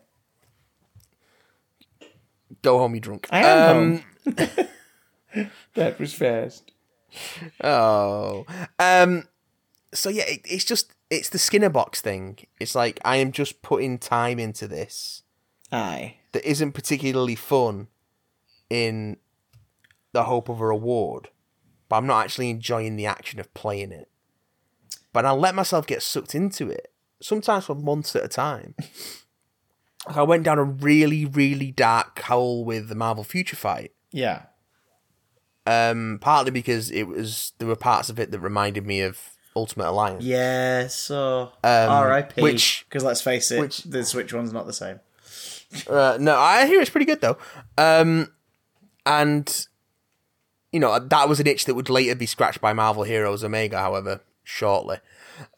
Go home, you drunk. I am Um, home. That was fast. Oh. Um so yeah, it, it's just it's the Skinner box thing. It's like I am just putting time into this Aye. that isn't particularly fun in the hope of a reward, but I'm not actually enjoying the action of playing it. But I'll let myself get sucked into it, sometimes for months at a time. like I went down a really, really dark hole with the Marvel Future Fight. Yeah. Um, partly because it was there were parts of it that reminded me of Ultimate Alliance. Yeah, so Um, R.I.P. which- because let's face it, which- the Switch one's not the same. Uh, no, I hear it's pretty good though. Um, and you know that was an itch that would later be scratched by Marvel Heroes Omega. However, shortly.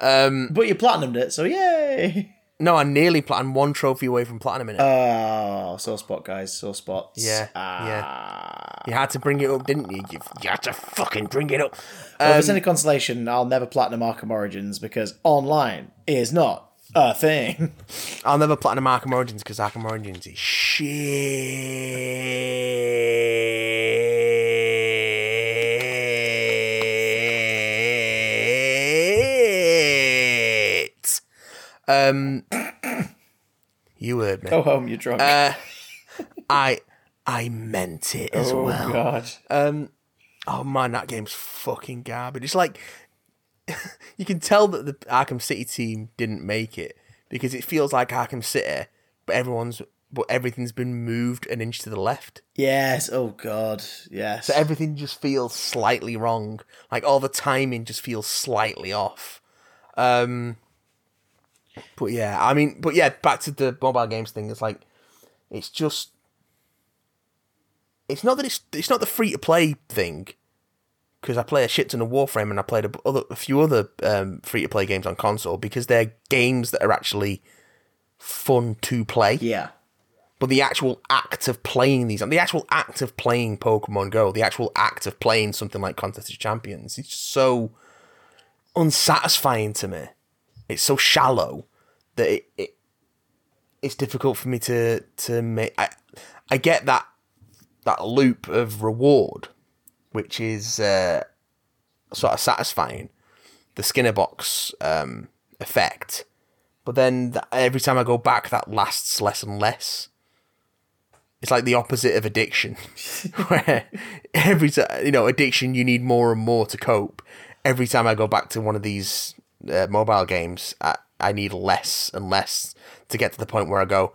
Um, But you platinumed it, so yay! No, I nearly plat- I'm one trophy away from platinum in it. Oh, sore spot, guys, sore spots. Yeah, Ah. you had to bring it up, didn't you? You, you had to fucking bring it up. Well, if Um, it's any consolation, I'll never platinum Arkham Origins because online is not a thing. I'll never platinum Arkham Origins because Arkham Origins is shit. Um, you heard me. Go home, you're drunk. I I meant it as well. oh well. god. Oh man, that game's fucking garbage. It's like you can tell that the Arkham City team didn't make it because it feels like Arkham City, but everyone's but everything's been moved an inch to the left. yes. Oh god. Yes. So everything just feels slightly wrong. Like all the timing just feels slightly off. Um But yeah, I mean but yeah, back to the mobile games thing, it's like it's just it's not that it's it's not the free to play thing because I play a shit ton of Warframe and I played a, other, a few other um, free to play games on console because they're games that are actually fun to play. yeah. But the actual act of playing these, and the actual act of playing Pokemon Go, the actual act of playing something like Contest of Champions, it's so unsatisfying to me. It's so shallow that it, it it's difficult for me to to make. I I get that that loop of reward, which is uh, sort of satisfying, the Skinner box um, effect. But then th- every time I go back, that lasts less and less. It's like the opposite of addiction, where every time you know addiction, you need more and more to cope. Every time I go back to one of these uh, mobile games, I, I need less and less to get to the point where I go,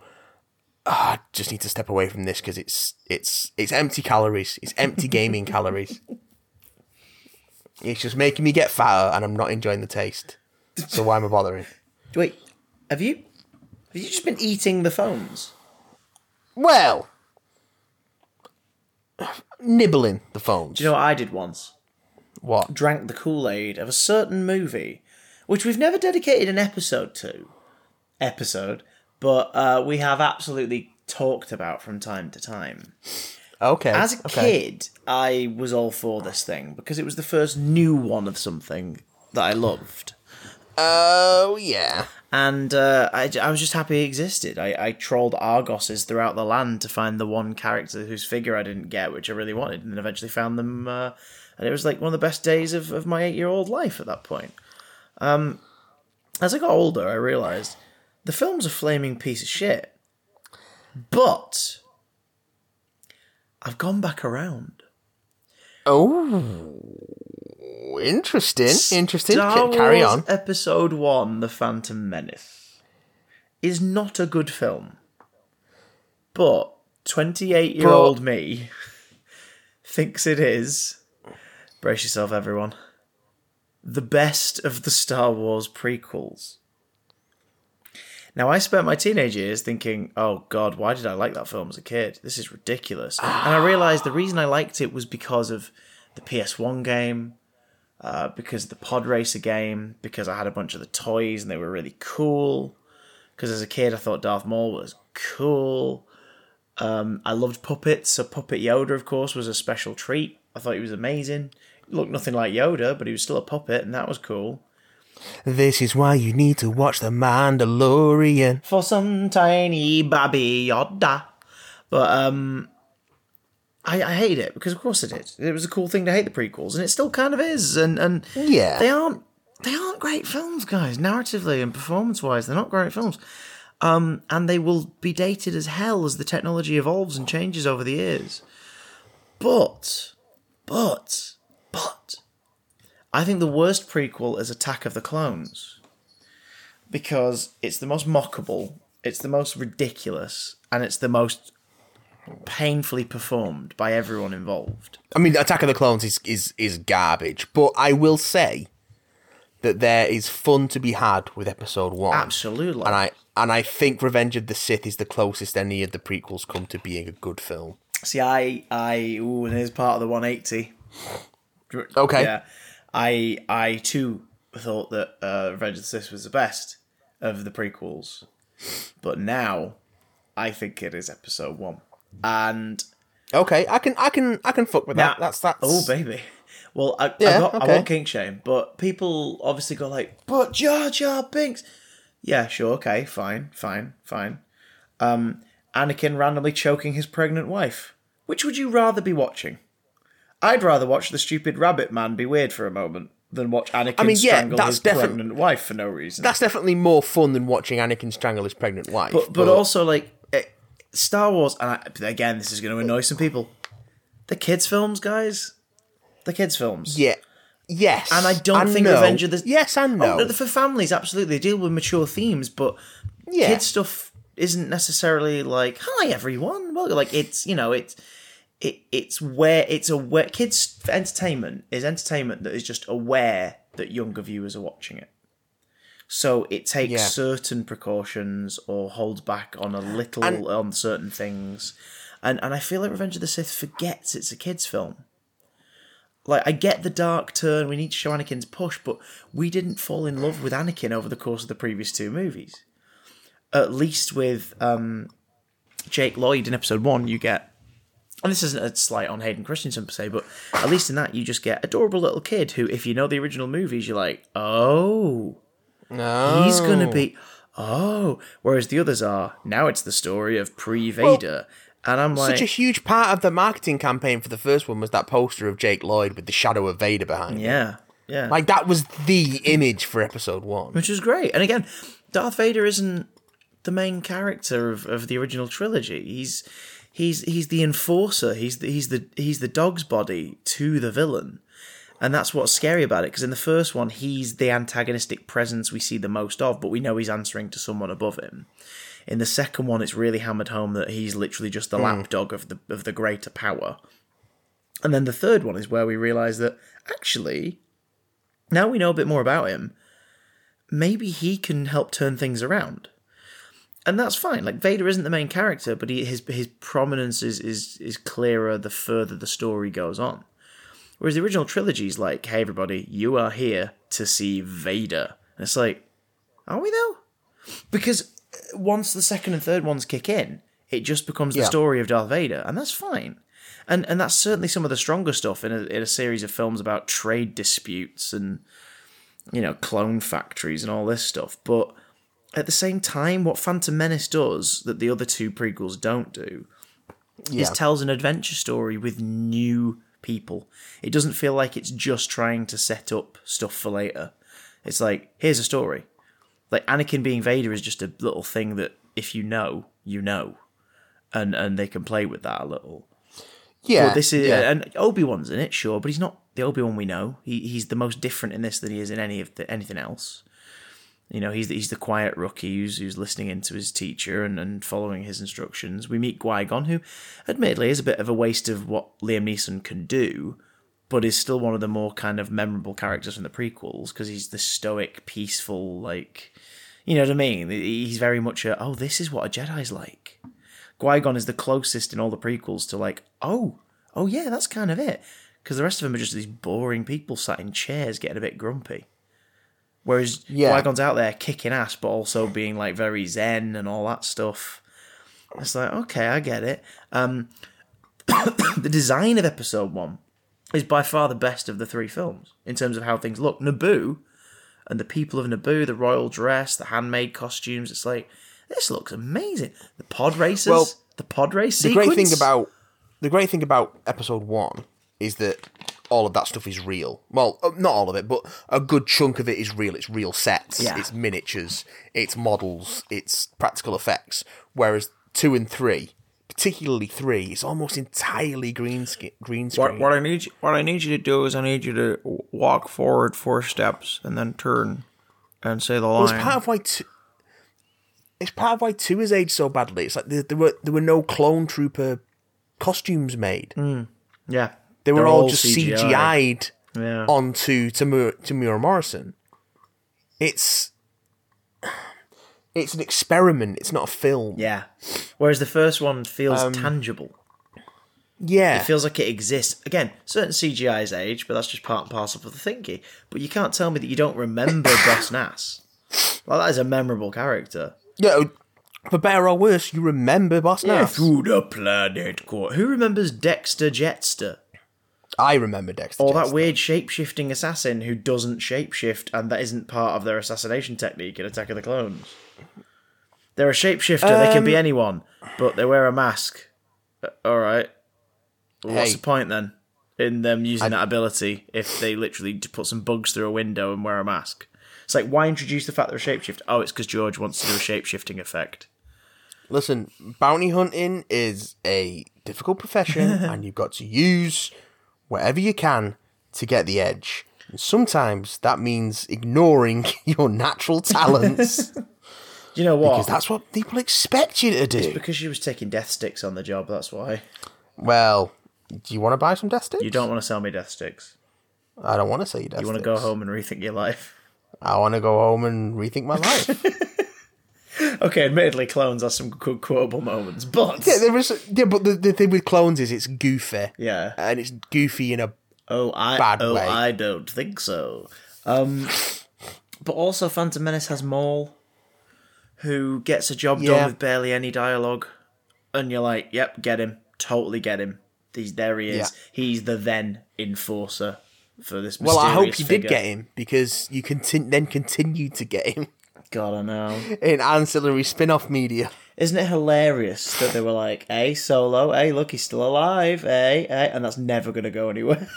"Ah, I just need to step away from this because it's it's it's empty calories. It's empty gaming calories. It's just making me get fatter, and I'm not enjoying the taste. So why am I bothering? Wait. Have you? Have you just been eating the phones? Well, nibbling the phones. Do you know what I did once? what? Drank the Kool Aid of a certain movie, which we've never dedicated an episode to. Episode, but uh, we have absolutely talked about from time to time. Okay. As a okay. kid, I was all for this thing because it was the first new one of something that I loved. Oh yeah. And uh, I, I was just happy it existed. I, I trolled Argoses throughout the land to find the one character whose figure I didn't get, which I really wanted, and then eventually found them. Uh, and it was like one of the best days of, of my eight year old life at that point. Um, as I got older, I realised the film's a flaming piece of shit. But I've gone back around. Oh, interesting. Interesting. Star Ca- Carry on. Episode One: The Phantom Menace is not a good film, but twenty-eight-year-old me thinks it is. Brace yourself, everyone. The best of the Star Wars prequels. Now, I spent my teenage years thinking, oh god, why did I like that film as a kid? This is ridiculous. and I realised the reason I liked it was because of the PS1 game, uh, because of the Pod Racer game, because I had a bunch of the toys and they were really cool. Because as a kid, I thought Darth Maul was cool. Um, I loved puppets, so Puppet Yoda, of course, was a special treat. I thought he was amazing. Looked nothing like Yoda, but he was still a puppet, and that was cool. This is why you need to watch The Mandalorian. For some tiny baby Yoda. But um I, I hate it because of course it did. It was a cool thing to hate the prequels, and it still kind of is. And and Yeah. they aren't they aren't great films, guys. Narratively and performance wise, they're not great films. Um, and they will be dated as hell as the technology evolves and changes over the years. But, but, I think the worst prequel is Attack of the Clones because it's the most mockable, it's the most ridiculous, and it's the most painfully performed by everyone involved. I mean, Attack of the Clones is, is, is garbage, but I will say that there is fun to be had with episode one. Absolutely. And I and I think Revenge of the Sith is the closest any of the prequels come to being a good film. See, I, I, ooh, and here's part of the 180. Okay. Yeah, I, I too thought that uh, Revenge of the Sith was the best of the prequels, but now I think it is Episode One. And Okay, I can I can I can fuck with that. That's that's oh baby, well I, I, Yeah, got, I okay. won't kink shame, but people obviously go like, but Jar Jar Binks, Yeah, sure, okay, fine, fine, fine. Um, Anakin randomly choking his pregnant wife. Which would you rather be watching? I'd rather watch the stupid rabbit man be weird for a moment than watch Anakin I mean, yeah, strangle that's his defi- pregnant wife for no reason. That's definitely more fun than watching Anakin strangle his pregnant wife. but, but also, like, eh, Star Wars, and I, again, this is going to annoy some people. The kids' films, guys. The kids' films. yeah, yes, And I don't think no. Revenge of the yes and no. Oh, for families, absolutely, they deal with mature themes, but Yeah. kids stuff isn't necessarily like, "Hi everyone." Well, like it's you know it's it it's where it's aware. Kids entertainment is entertainment that is just aware that younger viewers are watching it. So it takes Yeah. certain precautions or holds back on a little And- on certain things, and and I feel like Revenge of the Sith forgets it's a kids film like I get the dark turn. We need to show Anakin's push, but we didn't fall in love with Anakin over the course of the previous two movies. At least with um, Jake Lloyd in Episode One, you get, and this isn't a slight on Hayden Christensen per se, but at least in that you just get adorable little kid who, if you know the original movies, you're like, oh, no. he's gonna be, oh. Whereas the others are now it's the story of pre Vader, and I'm like, Such a huge part of the marketing campaign for the first one was that poster of Jake Lloyd with the shadow of Vader behind him. yeah, yeah. Like that was the image for episode one. which is great. And again, Darth Vader isn't the main character of, of the original trilogy. He's he's he's the enforcer. He's the, he's the he's the dog's body to the villain, and that's what's scary about it. Because in the first one, he's the antagonistic presence we see the most of, but we know he's answering to someone above him. In the second one, it's really hammered home that he's literally just the hmm. lapdog of the of the greater power. And then the third one is where we realise that actually, now we know a bit more about him, maybe he can help turn things around. And that's fine. Like Vader isn't the main character, but he, his his prominence is, is is clearer the further the story goes on. Whereas the original trilogy is like, hey everybody, you are here to see Vader. And it's like, are we though? Because uh, once the second and third ones kick in, it just becomes the Yeah. story of Darth Vader, and that's fine. And and that's certainly some of the stronger stuff in a, in a series of films about trade disputes and you know clone factories and all this stuff. But at the same time, what Phantom Menace does that the other two prequels don't do Yeah. is tells an adventure story with new people. It doesn't feel like it's just trying to set up stuff for later. It's like here's a story. Like Anakin being Vader is just a little thing that if you know, you know, and and they can play with that a little. yeah. But this is yeah. and Obi Wan's in it, sure, but he's not the Obi Wan we know. He he's the most different in this than he is in any of the, anything else. You know, he's the, he's the quiet rookie who's, who's listening into his teacher and, and following his instructions. We meet Qui Gon, who, admittedly, is a bit of a waste of what Liam Neeson can do, but is still one of the more kind of memorable characters from the prequels because he's the stoic, peaceful, like, you know what I mean? He's very much a oh, this is what a Jedi's like. Qui Gon is the closest in all the prequels to like oh, oh yeah, that's kind of it. Because the rest of them are just these boring people sat in chairs getting a bit grumpy. Whereas Yeah. Qui Gon's out there kicking ass, but also being like very zen and all that stuff. It's like okay, I get it. Um, the design of Episode One is by far the best of the three films in terms of how things look. Naboo and the people of Naboo, the royal dress, the handmade costumes. It's like this looks amazing. The pod races, Well, the pod race. the sequence. great thing about the great thing about episode one is that all of that stuff is real. Well, uh, not all of it, but a good chunk of it is real. It's real sets, Yeah. it's miniatures, it's models, it's practical effects. Whereas two and three, particularly three, it's almost entirely green skin, green screen. What, what I need you, what I need you to do is I need you to walk forward four steps and then turn and say the Well, line. it's part of why two. It's part of why two has aged so badly. It's like there, there were there were no clone trooper costumes made. yeah, They were all, all just CGI. CGI'd Yeah. onto Temuera, Temuera Morrison. It's it's an experiment. It's not a film. yeah. Whereas the first one feels Um, tangible. Yeah, It feels like it exists. Again, certain CGI's is age, but that's just part and parcel of the thinking. But you can't tell me that you don't remember Boss Nass. Well, that is a memorable character. yeah. For better or worse, you remember Boss Nass. Through the planet core. Who remembers Dexter Jettster? I remember Dexter. Or that weird shape shifting assassin who doesn't shapeshift and that isn't part of their assassination technique in Attack of the Clones. They're a shapeshifter, they can be Um, anyone, but they wear a mask. Uh, Alright. What's Hey. the point then in them using that ability if they literally put some bugs through a window and wear a mask? It's like, why introduce the fact they're a shapeshifter? Oh, it's because George wants to do a shapeshifting effect. Listen, bounty hunting is a difficult profession, and you've got to use whatever you can to get the edge. And sometimes that means ignoring your natural talents You know what? because that's what people expect you to do. because she was taking death sticks on the job, that's why. Well, do you want to buy some death sticks? You don't want to sell me death sticks. I don't want to say death sticks. You want to go home and rethink your life. I want to go home and rethink my life. Okay, admittedly, clones are some good quotable moments, but yeah, there is. Yeah, but the, the thing with clones is it's goofy. Yeah. and it's goofy in a oh, I Bad oh, way. I don't think so. Um, but also, Phantom Menace has Maul, who gets a job Yeah. done with barely any dialogue, and you're like, "Yep, get him, totally get him." He's there. He is. Yeah. He's the then enforcer for this. Well, I hope you figure. did get him because you then continue to get him God, I know. in ancillary spin-off media. Isn't it hilarious that they were like, "Hey, Solo, hey, look, he's still alive, hey, hey," and that's never gonna go anywhere.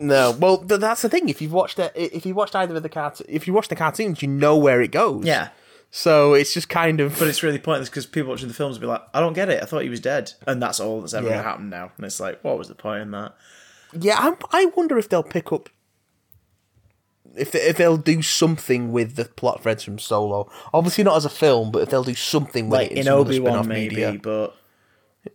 No, well, th- that's the thing. If you've watched it, if you watched either of the cart, if you watch the cartoons, you know where it goes. yeah. So it's just kind of. But it's really pointless because people watching the films will be like, I don't get it. I thought he was dead. And that's all that's ever Yeah. going to happen now. And it's like, what was the point in that? yeah, I'm, I wonder if they'll pick up. If, they, if they'll do something with the plot threads from Solo, obviously not as a film, but if they'll do something with Like it in, in Obi Wan, maybe. media, But,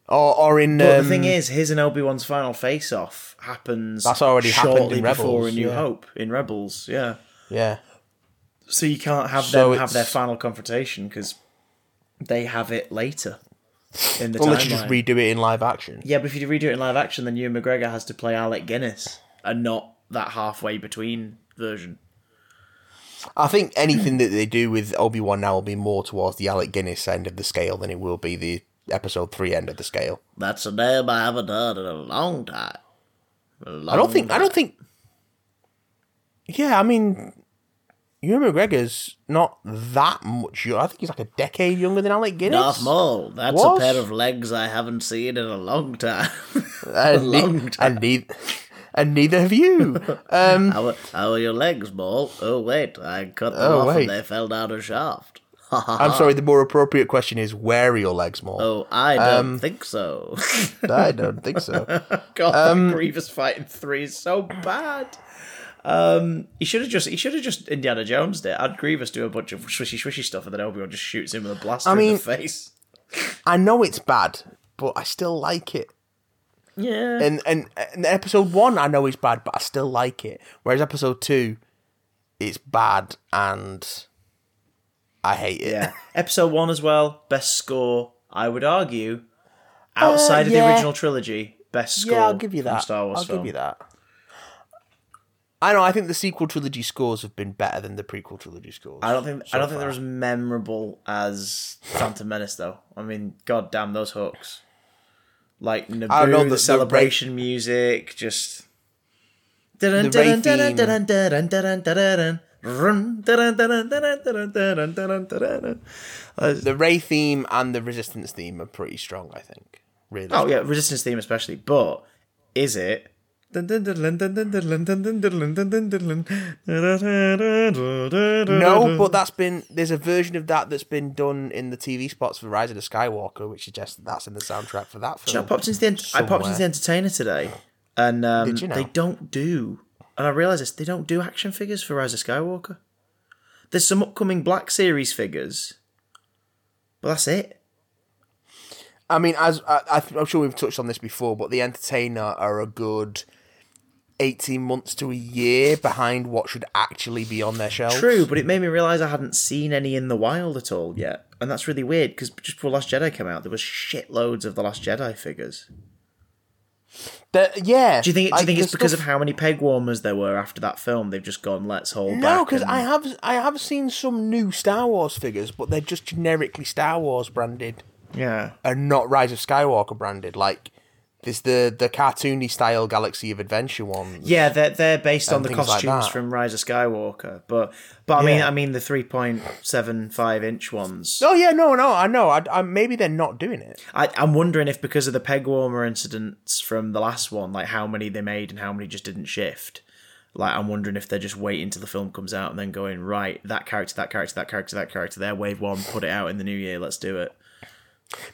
or or in. but um, the thing is, his and Obi Wan's final face off happens That's already happened shortly in before Rebels, A New yeah. Hope in Rebels. Yeah. yeah, So you can't have So them have their final confrontation because they have it later in the unless you just redo it in live action. Yeah, but if you redo it in live action, then Ewan McGregor has to play Alec Guinness and not that halfway between version. I think anything that they do with Obi Wan now will be more towards the Alec Guinness end of the scale than it will be the episode three end of the scale. That's a name I haven't heard in a long time. I don't think. I don't think. Yeah, I mean, Ewan McGregor's not that much. I think he's like a decade younger than Alec Guinness. Darth Maul. That's Was? a pair of legs I haven't seen in a long time. ne- long time. and, ne- and neither have you. Um, how, are, how are your legs, Maul? Oh wait, I cut them Oh, off wait. and they fell down a shaft. I'm sorry. The more appropriate question is, where are your legs, more? Oh, I don't Um, think so. I don't think so. God, Um, that Grievous fight in three is so bad. Um, he should have just he should have just Indiana Jones did. Had Grievous do a bunch of swishy swishy stuff, and then Obi Wan just shoots him with a blaster in mean- the face. I know it's bad, but I still like it. Yeah, And, and and episode one, I know it's bad, but I still like it. Whereas episode two, it's bad and I hate it. yeah. Episode one as well, best score. I would argue, outside of the Uh, original trilogy, best score. yeah, I'll give you that. Star Wars I'll film. give you that. I know. I think the sequel trilogy scores have been better than the prequel trilogy scores. I don't think so I don't think they're as memorable as Phantom Menace though. I mean, god damn those hooks. Like don't know, Naboo, the- the, the celebration music, just The Rey theme and the Resistance theme are pretty strong. I think. Really. Oh yeah, Resistance theme especially. But is it? No, but that's been there's a version of that that's been done in the TV spots for Rise of the Skywalker, which suggests that that's in the soundtrack for that I popped into the I popped into the Entertainer today, and um, you now? they don't do. And I realised this: they don't do action figures for Rise of Skywalker. There's some upcoming Black Series figures, but that's it. I mean, as I- I'm sure we've touched on this before, but the Entertainer are a good eighteen months to a year behind what should actually be on their shelves. True, but it made me realise I hadn't seen any in the wild at all yet, and that's really weird because just before Last Jedi came out, there was shitloads of the Last Jedi figures. The- yeah. Do you think? Do you think the it's because stuff- of how many peg warmers there were after that film? They've just gone, let's hold back. No, because and- I have I have seen some new Star Wars figures, but they're just generically Star Wars branded yeah. and not Rise of Skywalker branded. Like There's the the cartoony style Galaxy of Adventure ones. Yeah, they're they're based on the things like costumes from Rise of Skywalker, but but I mean I mean the three point seven five inch ones. Oh yeah, no, no, I know. I, I maybe they're not doing it. I, I'm wondering if because of the peg warmer incidents from the last one, like how many they made and how many just didn't shift. Like I'm wondering if they're just waiting till the film comes out and then going right that character, that character, that character, that character. There, wave one, put it out in the new year. Let's do it.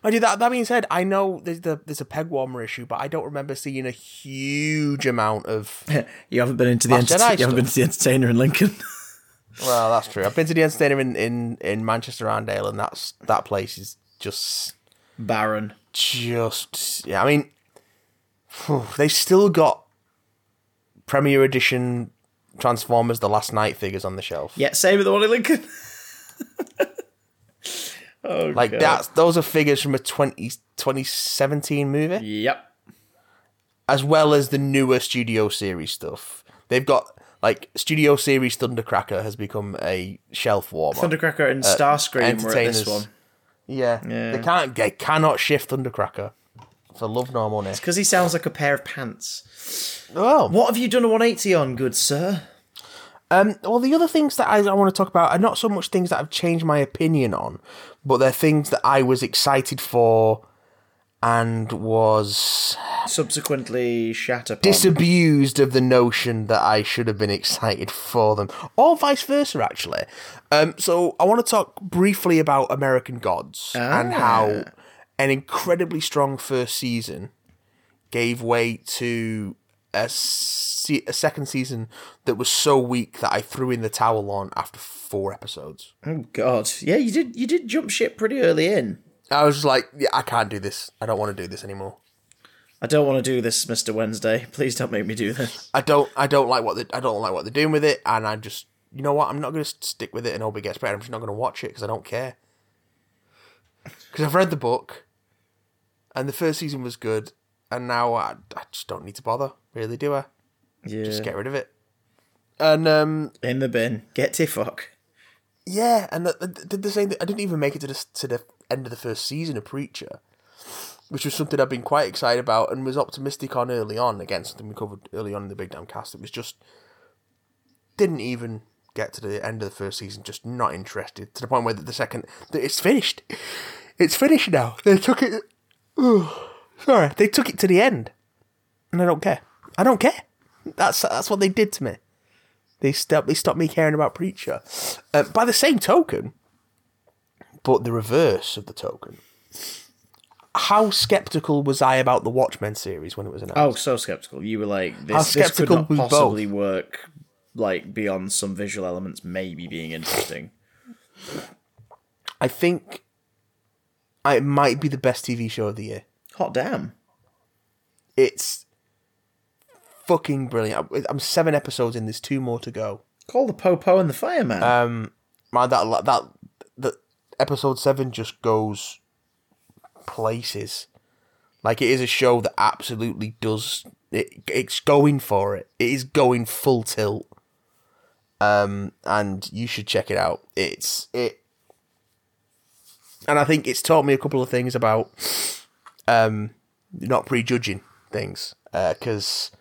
Mind you, that that being said, I know there's the there's a peg warmer issue, but I don't remember seeing a huge amount of. You haven't been into the enter- you haven't been to the entertainer in Lincoln. Well, that's true. I've been to the entertainer in in, in Manchester Arndale, and that's that place is just barren. just yeah. I mean, they still got Premier Edition Transformers: The Last Knight figures on the shelf. Yeah, same with the one in Lincoln. oh, like God. that's those are figures from a 20, 2017 movie. Yep. as well as the newer Studio Series stuff. They've got like Studio Series Thundercracker has become a shelf warmer. Thundercracker and uh, Starscream were at this one yeah. Yeah. they can't they cannot shift Thundercracker for love nor money. because he sounds like a pair of pants. Well, What have you done a 180 on, good sir? Um, well, the other things that I, I want to talk about are not so much things that I've changed my opinion on, but they're things that I was excited for and was Subsequently, shat upon. disabused of the notion that I should have been excited for them, or vice versa, actually. Um, so I want to talk briefly about American Gods and how an incredibly strong first season gave way to a, se- a second season that was so weak that I threw in the towel on after four episodes. oh God, yeah, you did. You did jump ship pretty early in. I was like, yeah, I can't do this. I don't want to do this anymore. I don't want to do this, Mister Wednesday. Please don't make me do this. I don't I don't like what they I don't like what they're doing with it, and I just you know what I'm not going to stick with it and hope it gets better. I'm just not going to watch it because I don't care. Because I've read the book, and the first season was good, and now I, I just don't need to bother. Really, do I? Yeah, Just get rid of it. And um, in the bin. Get to fuck. yeah, and the, the, did the same. thing. I didn't even make it to the to the end of the first season of Preacher, which was something I've been quite excited about and was optimistic on early on. Again, something we covered early on in the Big Damn Cast. It was just didn't even get to the end of the first season. Just not interested to the point where the second that it's finished. It's finished now. They took it. Sorry, they took it to the end, and I don't care. I don't care. That's that's what they did to me. They stopped. They stopped me caring about Preacher. Uh, by the same token, but the reverse of the token. How skeptical was I about the Watchmen series when it was announced? Oh, so skeptical. You were like, How this, this could not possibly work. Like beyond some visual elements, maybe being interesting. I think it might be the best TV show of the year. Hot damn. It's fucking brilliant. I'm- seven episodes in. There's two more to go. Call the Popo and the Fireman. Um, man, that that that episode seven just goes places. Like it is a show that absolutely does. It, it's going for it. It is going full tilt. Um, and you should check it out. It's it, and I think it's taught me a couple of things about, um, not prejudging things. Because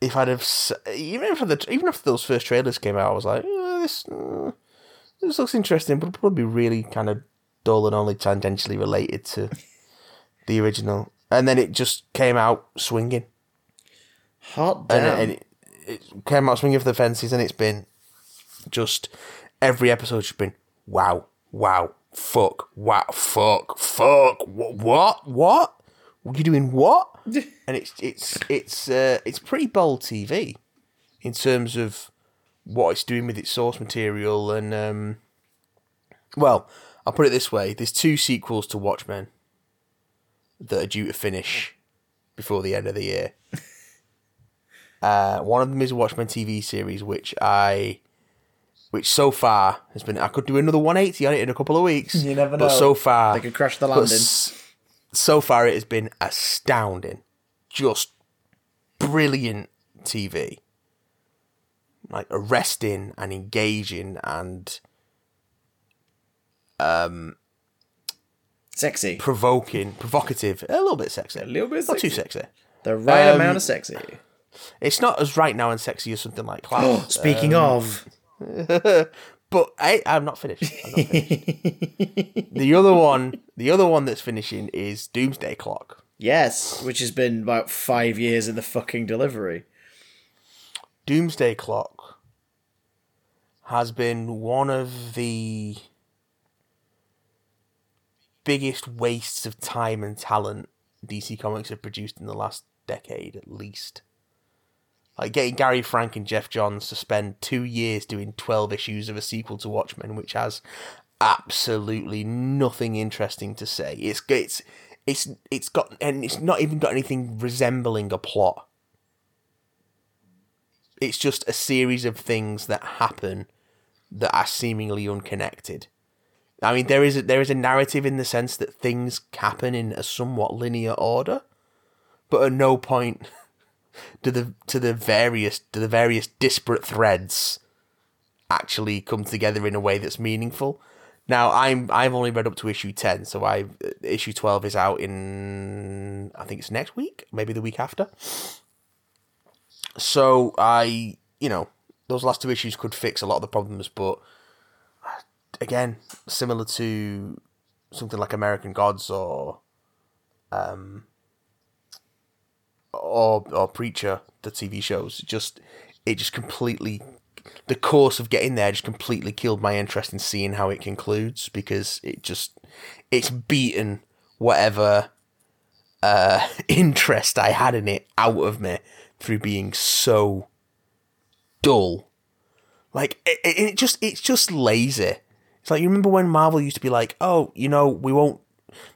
if I'd have even if the even if those first trailers came out, I was like, "Eh, this uh, this looks interesting, but it'll probably be really kind of dull and only tangentially related to the original. And then it just came out swinging, Hot and, damn. and it, it came out swinging for the fences, and it's been just every episode's just been wow, wow, fuck, wow, fuck, fuck, what, what, what? What are you doing? What? and it's it's it's uh, it's pretty bold TV in terms of what it's doing with its source material and um, well, I'll put it this way: there's two sequels to Watchmen that are due to finish before the end of the year. Uh, one of them is a Watchmen TV series, which I, which so far has been. I could do another 180 on it in a couple of weeks. You never But know. so far, they could crash the landing. so far, it has been astounding. Just brilliant TV. Like arresting and engaging and um Sexy. provoking, provocative, a little bit sexy. A little bit Not too sexy. The right Um, amount of sexy. It's not as right now and sexy as something like. Oh, Speaking of, But I, I'm not finished. I'm not finished. the other one, the other one that's finishing is Doomsday Clock. yes, which has been about five years in the fucking delivery. Doomsday Clock has been one of the biggest wastes of time and talent DC Comics have produced in the last decade, at least. Like getting Gary Frank and Geoff Johns to spend two years doing 12 issues of a sequel to Watchmen, which has absolutely nothing interesting to say. It's it's it's it's got and it's not even got anything resembling a plot. It's just a series of things that happen that are seemingly unconnected. I mean, there is a, there is a narrative in the sense that things happen in a somewhat linear order, but at no point do the to the various to the various disparate threads actually come together in a way that's meaningful. Now, I'm I've only read up to issue ten, so I issue twelve is out in I think it's next week, maybe the week after. So I, you know, those last two issues could fix a lot of the problems, but again, similar to something like American Gods or um or or Preacher, the TV shows, just it just completely the course of getting there just completely killed my interest in seeing how it concludes because it just it's beaten whatever uh interest I had in it out of me through being so dull. Like it, it, it just it's just lazy. It's like you remember when Marvel used to be like, "Oh, you know, we won't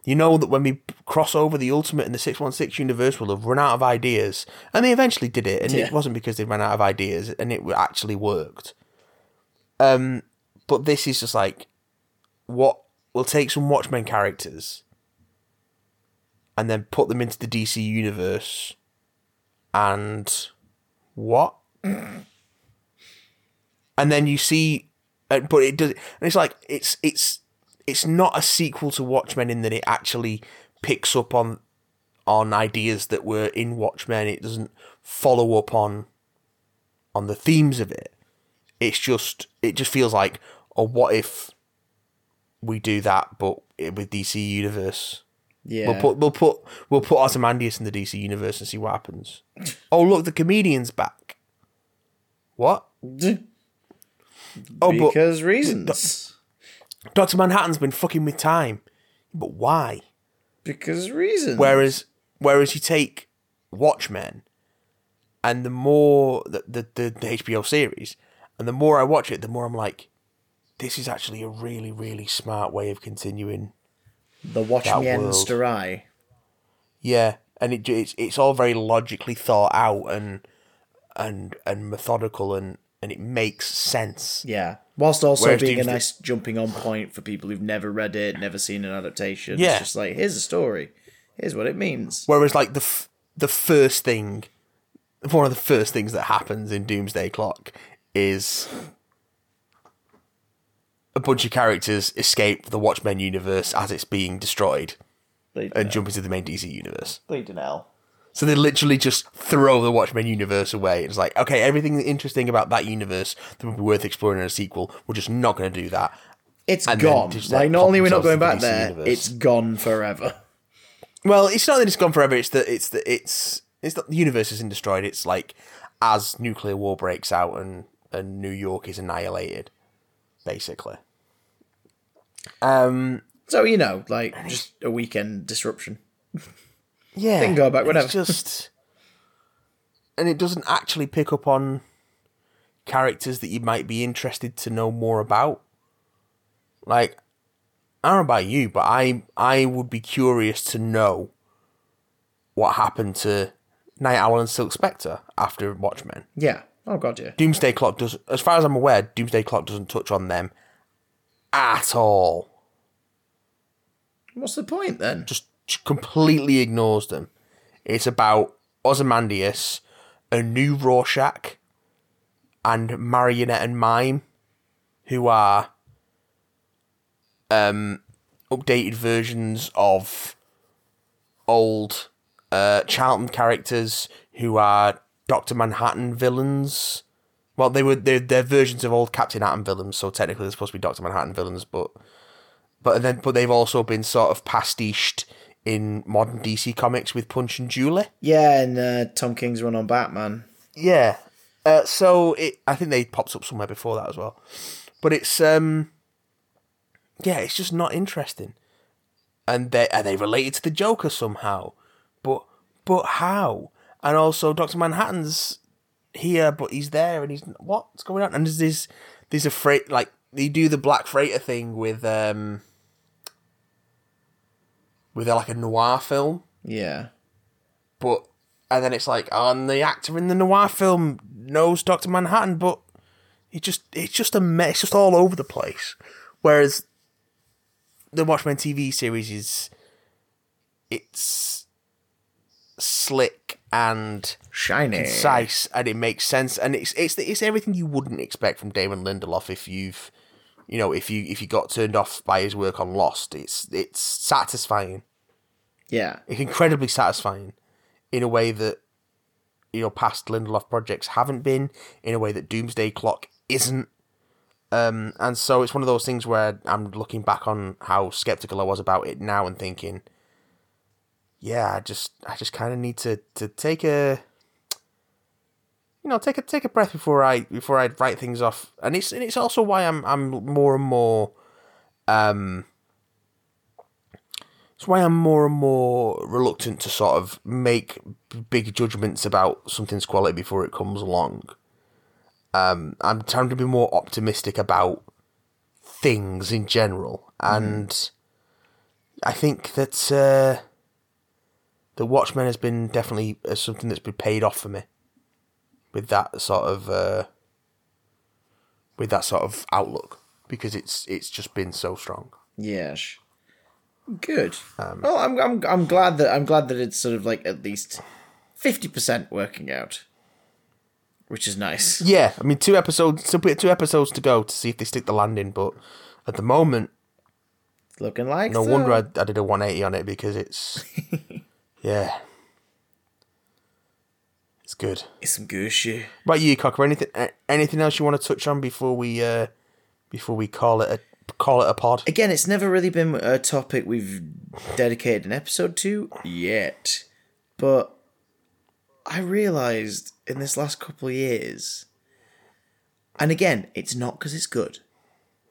you know that when we cross over the Ultimate and the 616 universe, we'll have run out of ideas. And they eventually did it, and Yeah. it wasn't because they ran out of ideas, and it actually worked. Um, but this is just like, what? We'll take some Watchmen characters and then put them into the DC universe, and what? and then you see, but it does, and it's like it's it's it's not a sequel to Watchmen in that it actually picks up on on ideas that were in Watchmen. It doesn't follow up on on the themes of it. It's just it just feels like, oh, what if we do that, but with DC Universe? Yeah. We'll put we'll put we'll put Ozymandias in the DC Universe and see what happens. oh, look, the comedian's back. What? Oh, but because reasons. Doctor Manhattan's been fucking with time, but why? because reasons. Whereas, whereas you take Watchmen, and the more the, the the the HBO series, and the more I watch it, the more I'm like, this is actually a really really smart way of continuing. the Watchmen that Me world. Ensterai. Yeah, and it it's it's all very logically thought out and and and methodical and and it makes sense. Yeah. Whilst also Whereas being Doomsday- a nice jumping on point for people who've never read it, never seen an adaptation. Yeah. It's just like, here's a story. Here's what it means. Whereas, like the f- the first thing, one of the first things that happens in Doomsday Clock is a bunch of characters escape the Watchmen universe as it's being destroyed Bleeding and hell. jump into the main DC universe. Bleeding hell. So they literally just throw the Watchmen universe away. It's like, okay, everything interesting about that universe that would be worth exploring in a sequel, we're just not going to do that. It's And gone. just, Like, not only are we not going back there, universe. it's gone forever. Well, it's not that it's gone forever. It's that it's that it's it's not the universe isn't destroyed. It's like as nuclear war breaks out and and New York is annihilated, basically. Um. So, you know, like, just a weekend disruption. Yeah. They can go back it's whenever. just, and it doesn't actually pick up on characters that you might be interested to know more about. Like, I don't know about you, but I I would be curious to know what happened to Nite Owl and Silk Spectre after Watchmen. Yeah. Oh, God, yeah. Doomsday Clock does, as far as I'm aware, Doomsday Clock doesn't touch on them at all. What's the point then? just completely ignores them. It's about Ozymandias, a new Rorschach, and Marionette and Mime, who are um updated versions of old uh, Charlton characters who are Doctor Manhattan villains. Well, they were they're, they're versions of old Captain Atom villains, so technically they're supposed to be Doctor Manhattan villains, but but then but they've also been sort of pastiched in modern DC comics with Punch and Jewelee. Yeah, and uh, Tom King's run on Batman. Yeah. Uh, so it, I think they popped up somewhere before that as well, but it's um, yeah, it's just not interesting. And they are they related to the Joker somehow, but but how? And also Doctor Manhattan's here, but he's there, and he's what's going on? And there's this there's a freight like they do the Black Freighter thing with um with like a noir film Yeah. but and then it's like, oh, and the actor in the noir film knows Doctor Manhattan, but it just it's just a mess, it's just all over the place. Whereas the Watchmen TV series is it's slick and Shiny. concise and it makes sense and it's it's it's everything you wouldn't expect from Damon Lindelof if you've you know if you if you got turned off by his work on Lost. It's it's satisfying. Yeah. It's incredibly satisfying in a way that you know past Lindelof projects haven't been, in a way that Doomsday Clock isn't. Um, and so it's one of those things where I'm looking back on how skeptical I was about it now and thinking, yeah, I just I just kind of need to to take a you know take a take a breath before I before I write things off. And it's and it's also why I'm I'm more and more um it's why I'm more and more reluctant to sort of make big judgments about something's quality before it comes along. Um, I'm trying to be more optimistic about things in general, and I think that uh, the Watchmen has been definitely uh, something that's been paid off for me with that sort of uh, with that sort of outlook because it's it's just been so strong. Yes. Good. well, I'm, I'm I'm glad that I'm glad that it's sort of like at least fifty percent working out, which is nice. Yeah, I mean, two episodes, so we- two episodes to go to see if they stick the landing. But at the moment, It's looking like no so. wonder I, I did a 180 on it because it's, yeah, it's good. It's some good shit. Right, you Cocker, anything anything else you want to touch on before we uh before we call it a call it a pod? Again, it's never really been a topic we've dedicated an episode to yet, but I realised in this last couple of years, and again, it's not because it's good.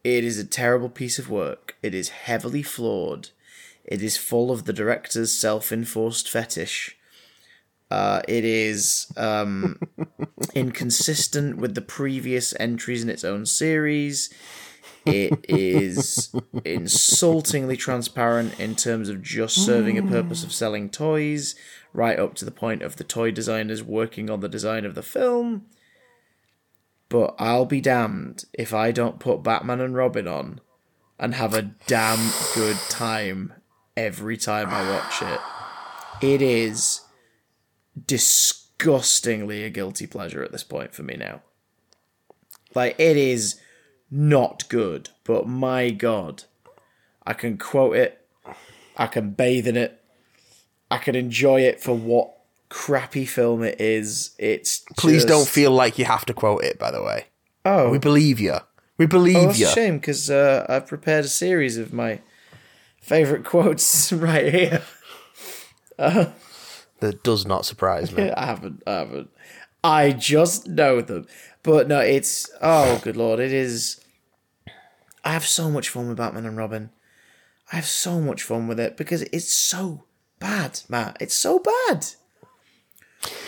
It is a terrible piece of work. It is heavily flawed. It is full of the director's self-enforced fetish. Uh, it is um, inconsistent with the previous entries in its own series. It is insultingly transparent in terms of just serving a purpose of selling toys, right up to the point of the toy designers working on the design of the film. But I'll be damned if I don't put Batman and Robin on and have a damn good time every time I watch it. It is disgustingly a guilty pleasure at this point for me now. Like, it is not good, but my god. I can quote it, I can bathe in it, I can enjoy it for what crappy film it is. It's Please just- don't feel like you have to quote it. By the way, Oh, we believe you. We oh believe that's you. a shame because uh, I've prepared a series of my favorite quotes right here. That does not surprise me. I haven't. I haven't. I just know them. But no, it's oh good lord, it is. I have so much fun with Batman and Robin. I have so much fun with it because it's so bad, Matt. It's so bad.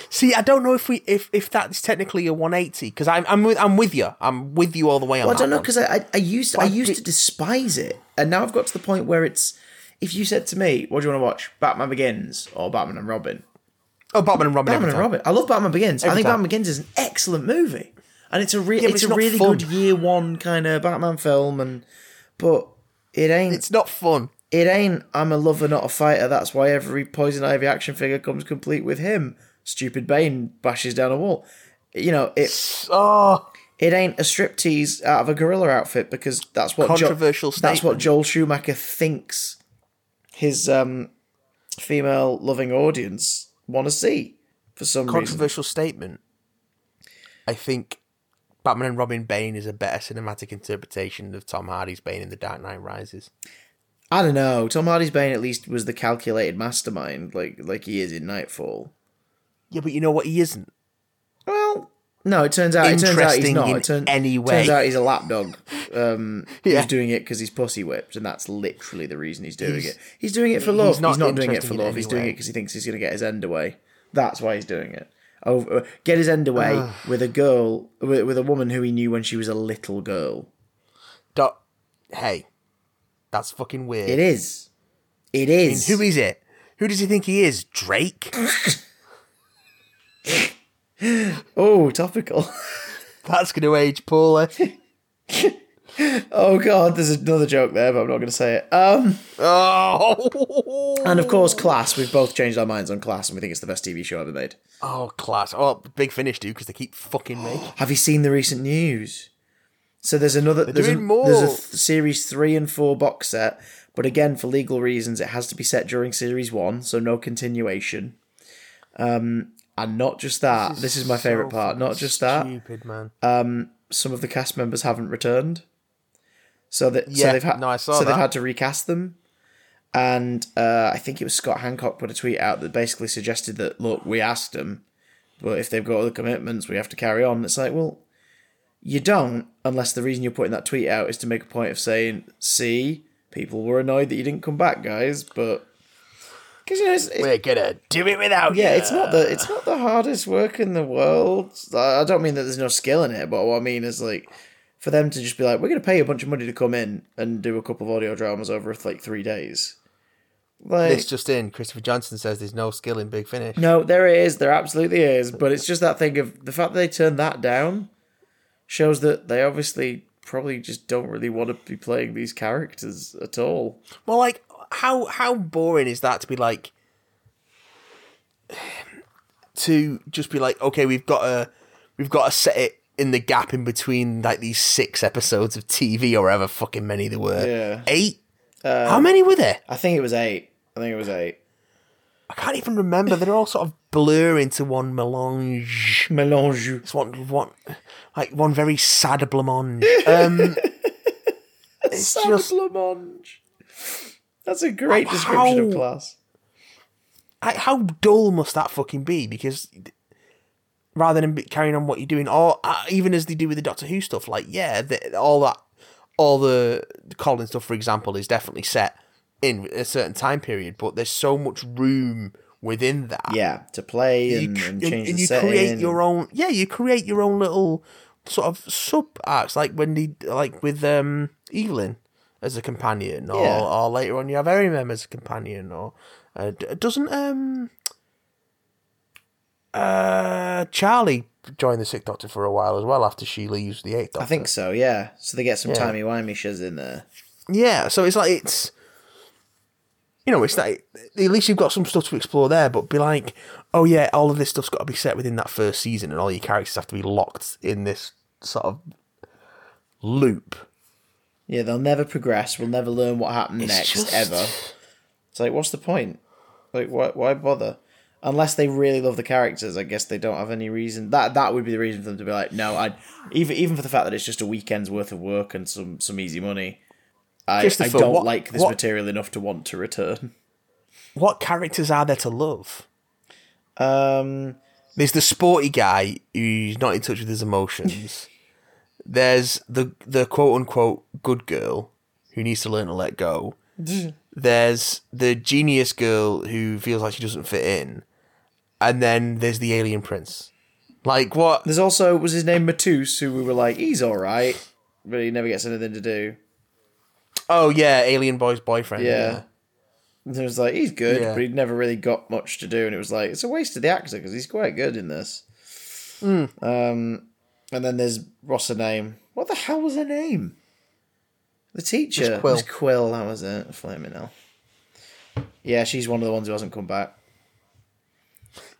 See, I don't know if we if if that's technically a 180 because I'm I'm with I'm with you. I'm with you all the way on Well, I don't know because I, I I used I used it- to despise it, and now I've got to the point where it's. If you said to me, "What do you want to watch? Batman Begins or Batman and Robin?" Oh, Batman and Robin. Batman every and. Robin. I love Batman Begins. I think time. Batman Begins is an excellent movie, and it's a re- Yeah, it's, it's a really fun. good year one kind of Batman film, and but it ain't It's not fun. it ain't. I'm a lover, not a fighter. That's why every Poison Ivy action figure comes complete with him. Stupid Bane bashes down a wall. You know it. Oh, it ain't a striptease out of a gorilla outfit because that's what Controversial That's what. Joel Schumacher thinks his um, female loving audience want to see for some reason. Controversial statement. I think Batman and Robin Bane is a better cinematic interpretation of Tom Hardy's Bane in The Dark Knight Rises. I don't know. Tom Hardy's Bane at least was the calculated mastermind, like like he is in Nightfall. Yeah, but you know what? He isn't. Well, no, it turns out it turns out he's not. in it turn- any turns out he's a lapdog. Um, Yeah. He's doing it because he's pussy whipped, and that's literally the reason he's doing He's- it. He's doing it for love. He's not not, doing it for love. He's doing way. it because he thinks he's going to get his end away. That's why he's doing it. Over, uh, get his end away ah. with a girl, with, with a woman who he knew when she was a little girl. Do- hey, that's fucking weird. It is. It is. I mean, who is it? Who does he think he is? Drake? oh, topical. That's going to age poorly. oh god, there's another joke there, but I'm not going to say it. Um. Oh, And of course, Class. We've both changed our minds on Class, and we think it's the best TV show ever made. oh, class. Oh, big finish, dude, because they keep fucking me. Have you seen the recent news? So there's another. there's doing a, more. There's a th- series three and four box set, but again, for legal reasons, it has to be set during series one, so no continuation. Um, and not just that. This is, my favorite part. Not just that. Stupid man. Um, Some of the cast members haven't returned, so that so Yeah, they've had no, I saw so they've had to recast them. And uh, I think it was Scott Handcock put a tweet out that basically suggested that look, we asked them, but if they've got other commitments, we have to carry on. It's like, well, you don't unless the reason you're putting that tweet out is to make a point of saying, see, people were annoyed that you didn't come back, guys, but because you know, it's, it's, We're gonna do it without yeah, you. it's not the it's not the hardest work in the world. I don't mean that there's no skill in it, but what I mean is like for them to just be like, we're going to pay a bunch of money to come in and do a couple of audio dramas over like three days. Like, This just in. Christopher Johnson says there's no skill in Big Finish. no, there is, there absolutely is, but it's just that thing of the fact that they turned that down shows that they obviously probably just don't really want to be playing these characters at all. Well, like how how boring is that to be like to just be like, okay, we've got to we've got to set it in the gap in between like these six episodes of TV or however fucking many there were. Yeah. Eight. how many were there? I think it was eight. I think it was eight. I can't even remember. They're all sort of blur into one melange. Melange. It's one one like one very sad blancmange. Um, it's just Blancmange. That's a great description of class. like, how dull must that fucking be? Because rather than carrying on what you're doing, or uh, even as they do with the Doctor Who stuff, like yeah, the, all that, all the, the Colin stuff, for example, is definitely set in a certain time period, but there's so much room within that. Yeah, to play you, and, cr- and and, change and the you create your own. Yeah, you create your own little sort of sub arcs, like when they like with um Evelyn as a companion, or, Yeah. or later on you have Erimem as a companion, or uh, doesn't um uh Charley join the Sixth Doctor for a while as well after she leaves the Eighth Doctor. I think so. Yeah. So they get some Yeah. timey wimey shiz in there. Yeah, so it's like it's you know, it's like at least you've got some stuff to explore there, but be like, oh yeah, all of this stuff's got to be set within that first season, and all your characters have to be locked in this sort of loop. Yeah, they'll never progress. We'll never learn what happened It's next just- ever. It's like, what's the point? Like, why? Why bother? Unless they really love the characters, I guess they don't have any reason. That that would be the reason for them to be like, no, I even even for the fact that it's just a weekend's worth of work and some some easy money. I, I don't what- like this what- material enough to want to return. What characters are there to love? Um, There's the sporty guy who's not in touch with his emotions. There's the the quote unquote good girl who needs to learn to let go. there's the genius girl who feels like she doesn't fit in, and then there's the alien prince. Like what? there's also was his name Matteusz, who we were like, he's all right, but he never gets anything to do. Oh yeah, alien boy's boyfriend. Yeah. And it was like he's good, Yeah. but he'd never really got much to do, and it was like it's a waste of the actor because he's quite good in this. Hmm. Um, and then there's what's her name? What the hell was her name? The teacher Miss Quill. Miss Quill. That was it. Flaming hell. Yeah, she's one of the ones who hasn't come back.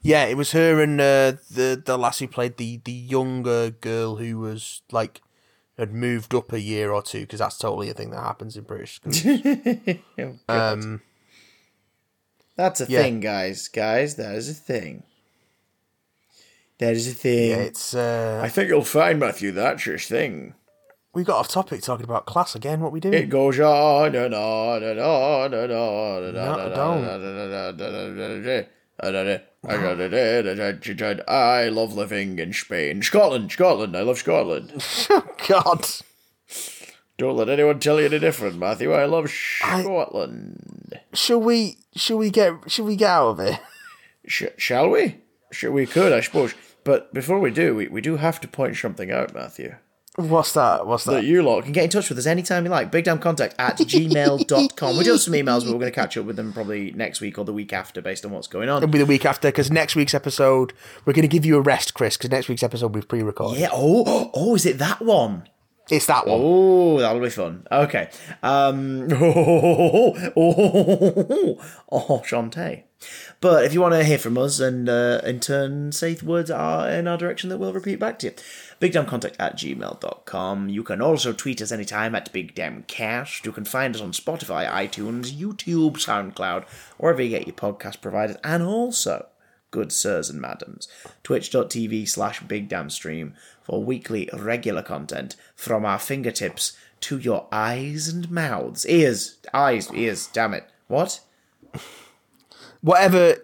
Yeah, it was her and uh, the the lass who played the the younger girl who was like had moved up a year or two because that's totally a thing that happens in British schools. Oh, um, That's a yeah. thing, guys. Guys, that is a thing. That is a thing. yeah, it's uh, think you'll find, Matthew, that's your thing. we got off topic talking about class again. What we doing? It goes on and on and on and on and No, on I and don't. On. Eh, I love living in Spain. Scotland, Scotland, I love Scotland. Oh, God, Don't let anyone tell you any different, Matthew. I love Scotland. shall we? Shall we get? Shall we get out of it? Sh- shall we? Sure, we could, I suppose. But before we do, we, we do have to point something out, Matthew. What's that? What's that that? you lot can get in touch with us anytime you like. Bigdamcontact at gmail.com. We do have some emails, but we're going to catch up with them probably next week or the week after based on what's going on. It'll be the week after because next week's episode we're going to give you a rest, Chris. Because next week's episode we've pre-recorded. Yeah, oh, oh, is it that one? It's that one. Oh, that'll be fun. Okay. Um, oh, oh, oh, oh. But if you want to hear from us and uh, in turn say words are in our direction that we'll repeat back to you, bigdamcontact at gmail.com. You can also tweet us anytime at bigdamcast. You can find us on Spotify, iTunes, YouTube, SoundCloud, wherever you get your podcast providers, and also good sirs and madams, twitch.tv slash bigdamstream for weekly regular content from our fingertips to your eyes and mouths. Ears, eyes, ears, damn it. What? Whatever,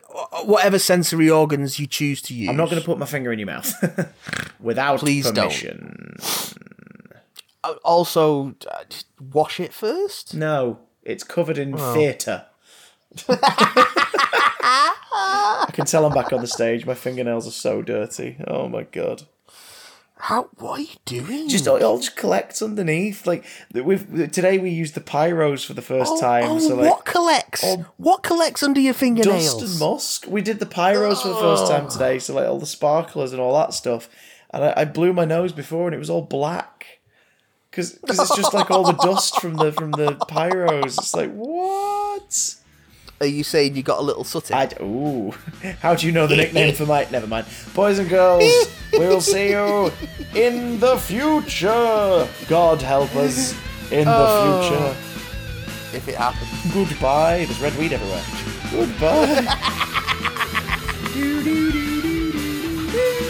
whatever sensory organs you choose to use. I'm not going to put my finger in your mouth without Please don't. Uh, Also, uh, wash it first. No, it's covered in theatre. I can tell I'm back on the stage. My fingernails are so dirty. Oh my god. How? What are you doing? Just it all just collects underneath. Like we've today we used the pyros for the first oh, time. oh, so like what collects? what collects under your fingernails? dust and musk. We did the pyros for the first oh. time today, so like all the sparklers and all that stuff. And I, I blew my nose before, and it was all black because it's just like all the dust from the from the pyros. It's like what? Are you saying you got a little sooty? I d- ooh. How do you know the nickname for my? Never mind. Boys and girls, we will see you in the future. God help us in the Oh. future. if it happens. Goodbye. There's red weed everywhere. Goodbye. do, do, do.